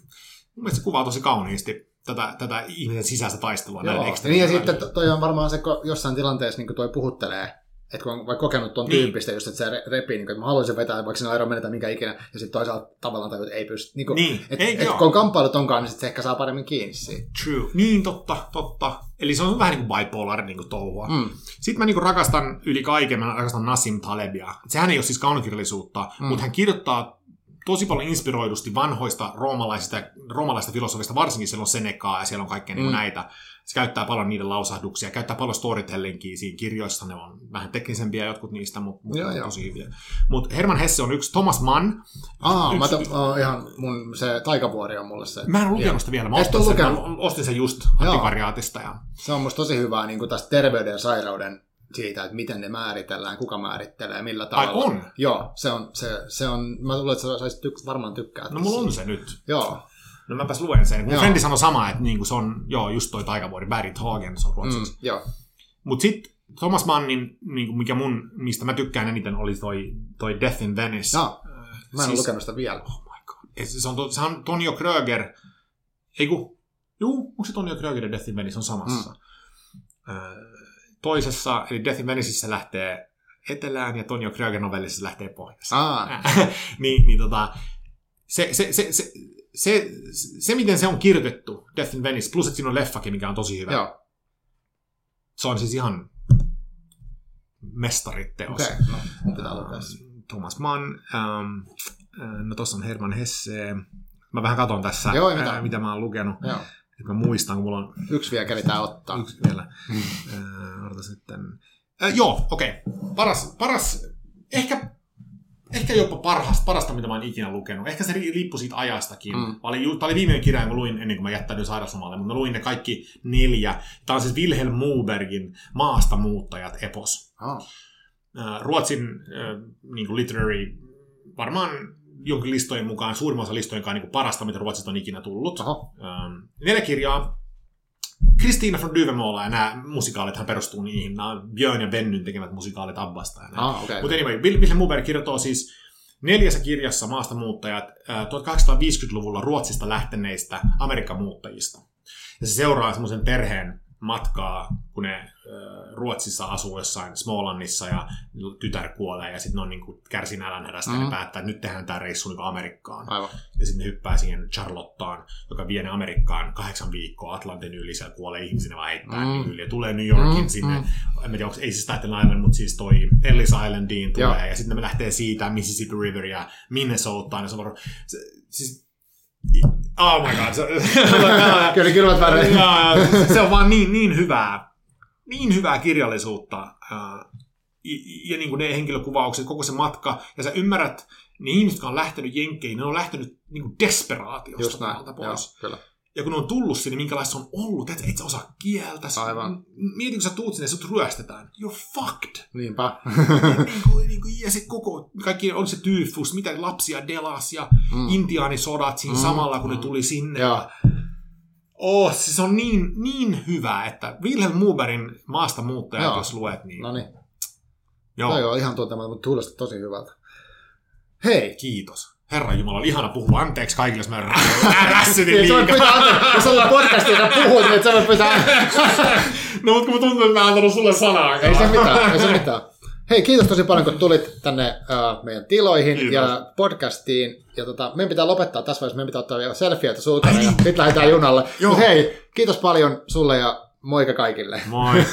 mielestä se kuvaa tosi kauniisti tätä, tätä ihmisen sisäistä taistelua. Joo. niin ja sitten toi on varmaan se, kun jossain tilanteessa niin toi puhuttelee, että kun on vaikka kokenut tuon Niin. tyyppistä, just, että se re- repii, niin kuin, että mä haluaisin vetää, vaikka siinä aero menetä mikä ikinä, ja sitten toisaalta tavallaan tajut, että ei pysty. Niin, kuin, Niin, et, eikö et, joo? kun on kamppailut onkaan, niin sit se ehkä saa paremmin kiinni siitä. True. Niin, totta, totta. Eli se on vähän niin kuin bipolar niin kuin touhua. Mm. Sitten mä niinku rakastan yli kaiken, mä rakastan Nassim Talebia. Sehän ei ole siis kaunokirjallisuutta, Mm. mutta hän kirjoittaa tosi paljon inspiroidusti vanhoista roomalaisista, roomalaisista filosofista, varsinkin siellä on Senecaa ja siellä on kaikkea mm. Mm. näitä. Se käyttää paljon niiden lausahduksia, käyttää paljon storytellingia siinä kirjoissa, ne on vähän teknisempiä jotkut niistä, mutta mut joo. tosi hyviä. Mutta Herman Hesse on yksi, Thomas Mann, Aa, mä Yksi- to, oh, ihan mun se taikavuori on mulle se. mä en lukenut sitä vielä, mä ostin sen, mä ostin sen just antikvariaatista. Ja... Se on musta tosi hyvää niin tästä terveyden ja sairauden siitä, että miten ne määritellään, kuka määrittelee, millä Ai tavalla. on? Joo, se on, se, se on, mä luulen, että sä varmaan tykkää. No mulla on se nyt. Joo, No mäpäs luen sen. Mun frendi sanoi sama, että niinku se on, joo, just toi taikavuori, Berit Hagen, se on mm, ruotsiksi. joo. Mut sit Thomas Mannin, niinku, mikä mun, mistä mä tykkään eniten, oli toi, toi Death in Venice. Joo. Äh, Mä en ole lukenut sitä vielä. Oh my god. Se on, to- se on Tonio Kröger, ei juu, onko se Tonio Kröger ja Death in Venice on samassa? Mm. toisessa, eli Death in Venicissä lähtee etelään ja Tonio Kröger novellissa lähtee pohjoiseen. Aa, <laughs> niin, niin tota, se, se, se, se, se, se, miten se on kirjoitettu, Death in Venice, plus että siinä on leffakin, mikä on tosi hyvä. joo. Se on siis ihan mestariteos. Okei, no, mun pitää lukea se. Thomas Mann, ähm, äh, no tossa on Herman Hesse. Mä vähän katon tässä, Joo, ei mitään. äh, mitä mä oon lukenut. Joo. Että mä muistan, kun mulla on Yksi vielä keritään ottaa. yksi vielä. Äh, odotas sitten. Äh, joo, okei. Okay. Paras, paras, ehkä, ehkä jopa parhasta, parasta, mitä mä oon ikinä lukenut. Ehkä se ri- riippui siitä ajastakin. Mm. Oli, ju- tää oli viimeinen kirja, kun luin ennen kuin mä jättäydyin sairauslomalle, mutta mä luin ne kaikki neljä. Tämä on siis Wilhelm Muubergin Maasta muuttajat epos. Äh, Ruotsin äh, niin kuin literary, varmaan jonkin listojen mukaan, suurimman osa listojen kanssa niin parasta, mitä Ruotsista on ikinä tullut. oho. Ähm, neljä kirjaa. Kristiina von Duvemola ja nämä musikaalithan perustuu niihin. Nämä on Björn ja Vennyn tekemät musikaalit Abbasta. Ah, okei. Mutta anyway, Wilhelm Muuberg kirjoittaa siis neljässä kirjassa maastamuuttajat äh, 1850-luvulla Ruotsista lähteneistä Amerikan muuttajista. Ja se seuraa semmoisen perheen matkaa, kun ne Ruotsissa asuu jossain Smallannissa ja tytär kuolee ja sitten ne on niin kärsii nälänhädästä mm. ja ne päättää, että nyt tehdään tämä reissu niin Amerikkaan. Aivan. Ja sitten ne hyppää siihen Charlottaan, joka vie ne Amerikkaan kahdeksan viikkoa Atlantin yli, siellä kuolee ihmisiä, ne vaan heittää Mm. mm. yli. Ja tulee New Yorkin Mm, sinne, en tiedä, onko, ei siis Staten Island, mutta siis toi Ellis Islandiin tulee, Joo. ja sitten ne lähtee siitä Mississippi River ja Minnesotaan, ja se on varo- se, siis, oh my god, se, <laughs> Kyllä kylmät väreet. ja, se on vaan niin, niin hyvää, niin hyvää kirjallisuutta. Ja, ja niin kuin ne henkilökuvaukset, koko se matka, ja sä ymmärrät, ne ihmiset, jotka on lähtenyt jenkkeihin, ne on lähtenyt niin kuin desperaatiosta Just näin. täältä Joo, pois. kyllä. Ja kun ne on tullut sinne, minkälaista se on ollut, että et sä osaa kieltä. Aivan. Mieti, kun sä tuut sinne ja sut ryöstetään. You're fucked. Niinpä. niin kuin, niin kuin, ja se koko, kaikki, on se tyyfus, mitä lapsia delas ja Mm. intiaanisodat siinä Mm, samalla, kun ne mm. tuli sinne. Joo. Ja, oh, siis on niin, niin hyvä, että Wilhelm Muuberin maasta muuttajat, Joo. jos luet, niin No niin. joo, Toi on ihan tuntematon, mutta kuulosti tosi hyvältä. Hei! kiitos. Herra Jumala, ihana puhua. Anteeksi kaikille, jos mä rä- rässytin voit liikaa. pyytää, anteeksi, jos ollaan podcastia, sä puhut, niin sä voit pyytää. No, mutta kun mä tuntuu, että mä antanut sulle sanaa. Ei se mitään, ei se mitään. Hei, kiitos tosi paljon, kun tulit tänne uh, meidän tiloihin Kiitos. ja podcastiin. Ja tota, meidän pitää lopettaa tässä vaiheessa, meidän pitää ottaa vielä selfieitä sulta ja sitten lähdetään junalle. Joo. Mut hei, kiitos paljon sulle ja moika kaikille. Moi! <laughs>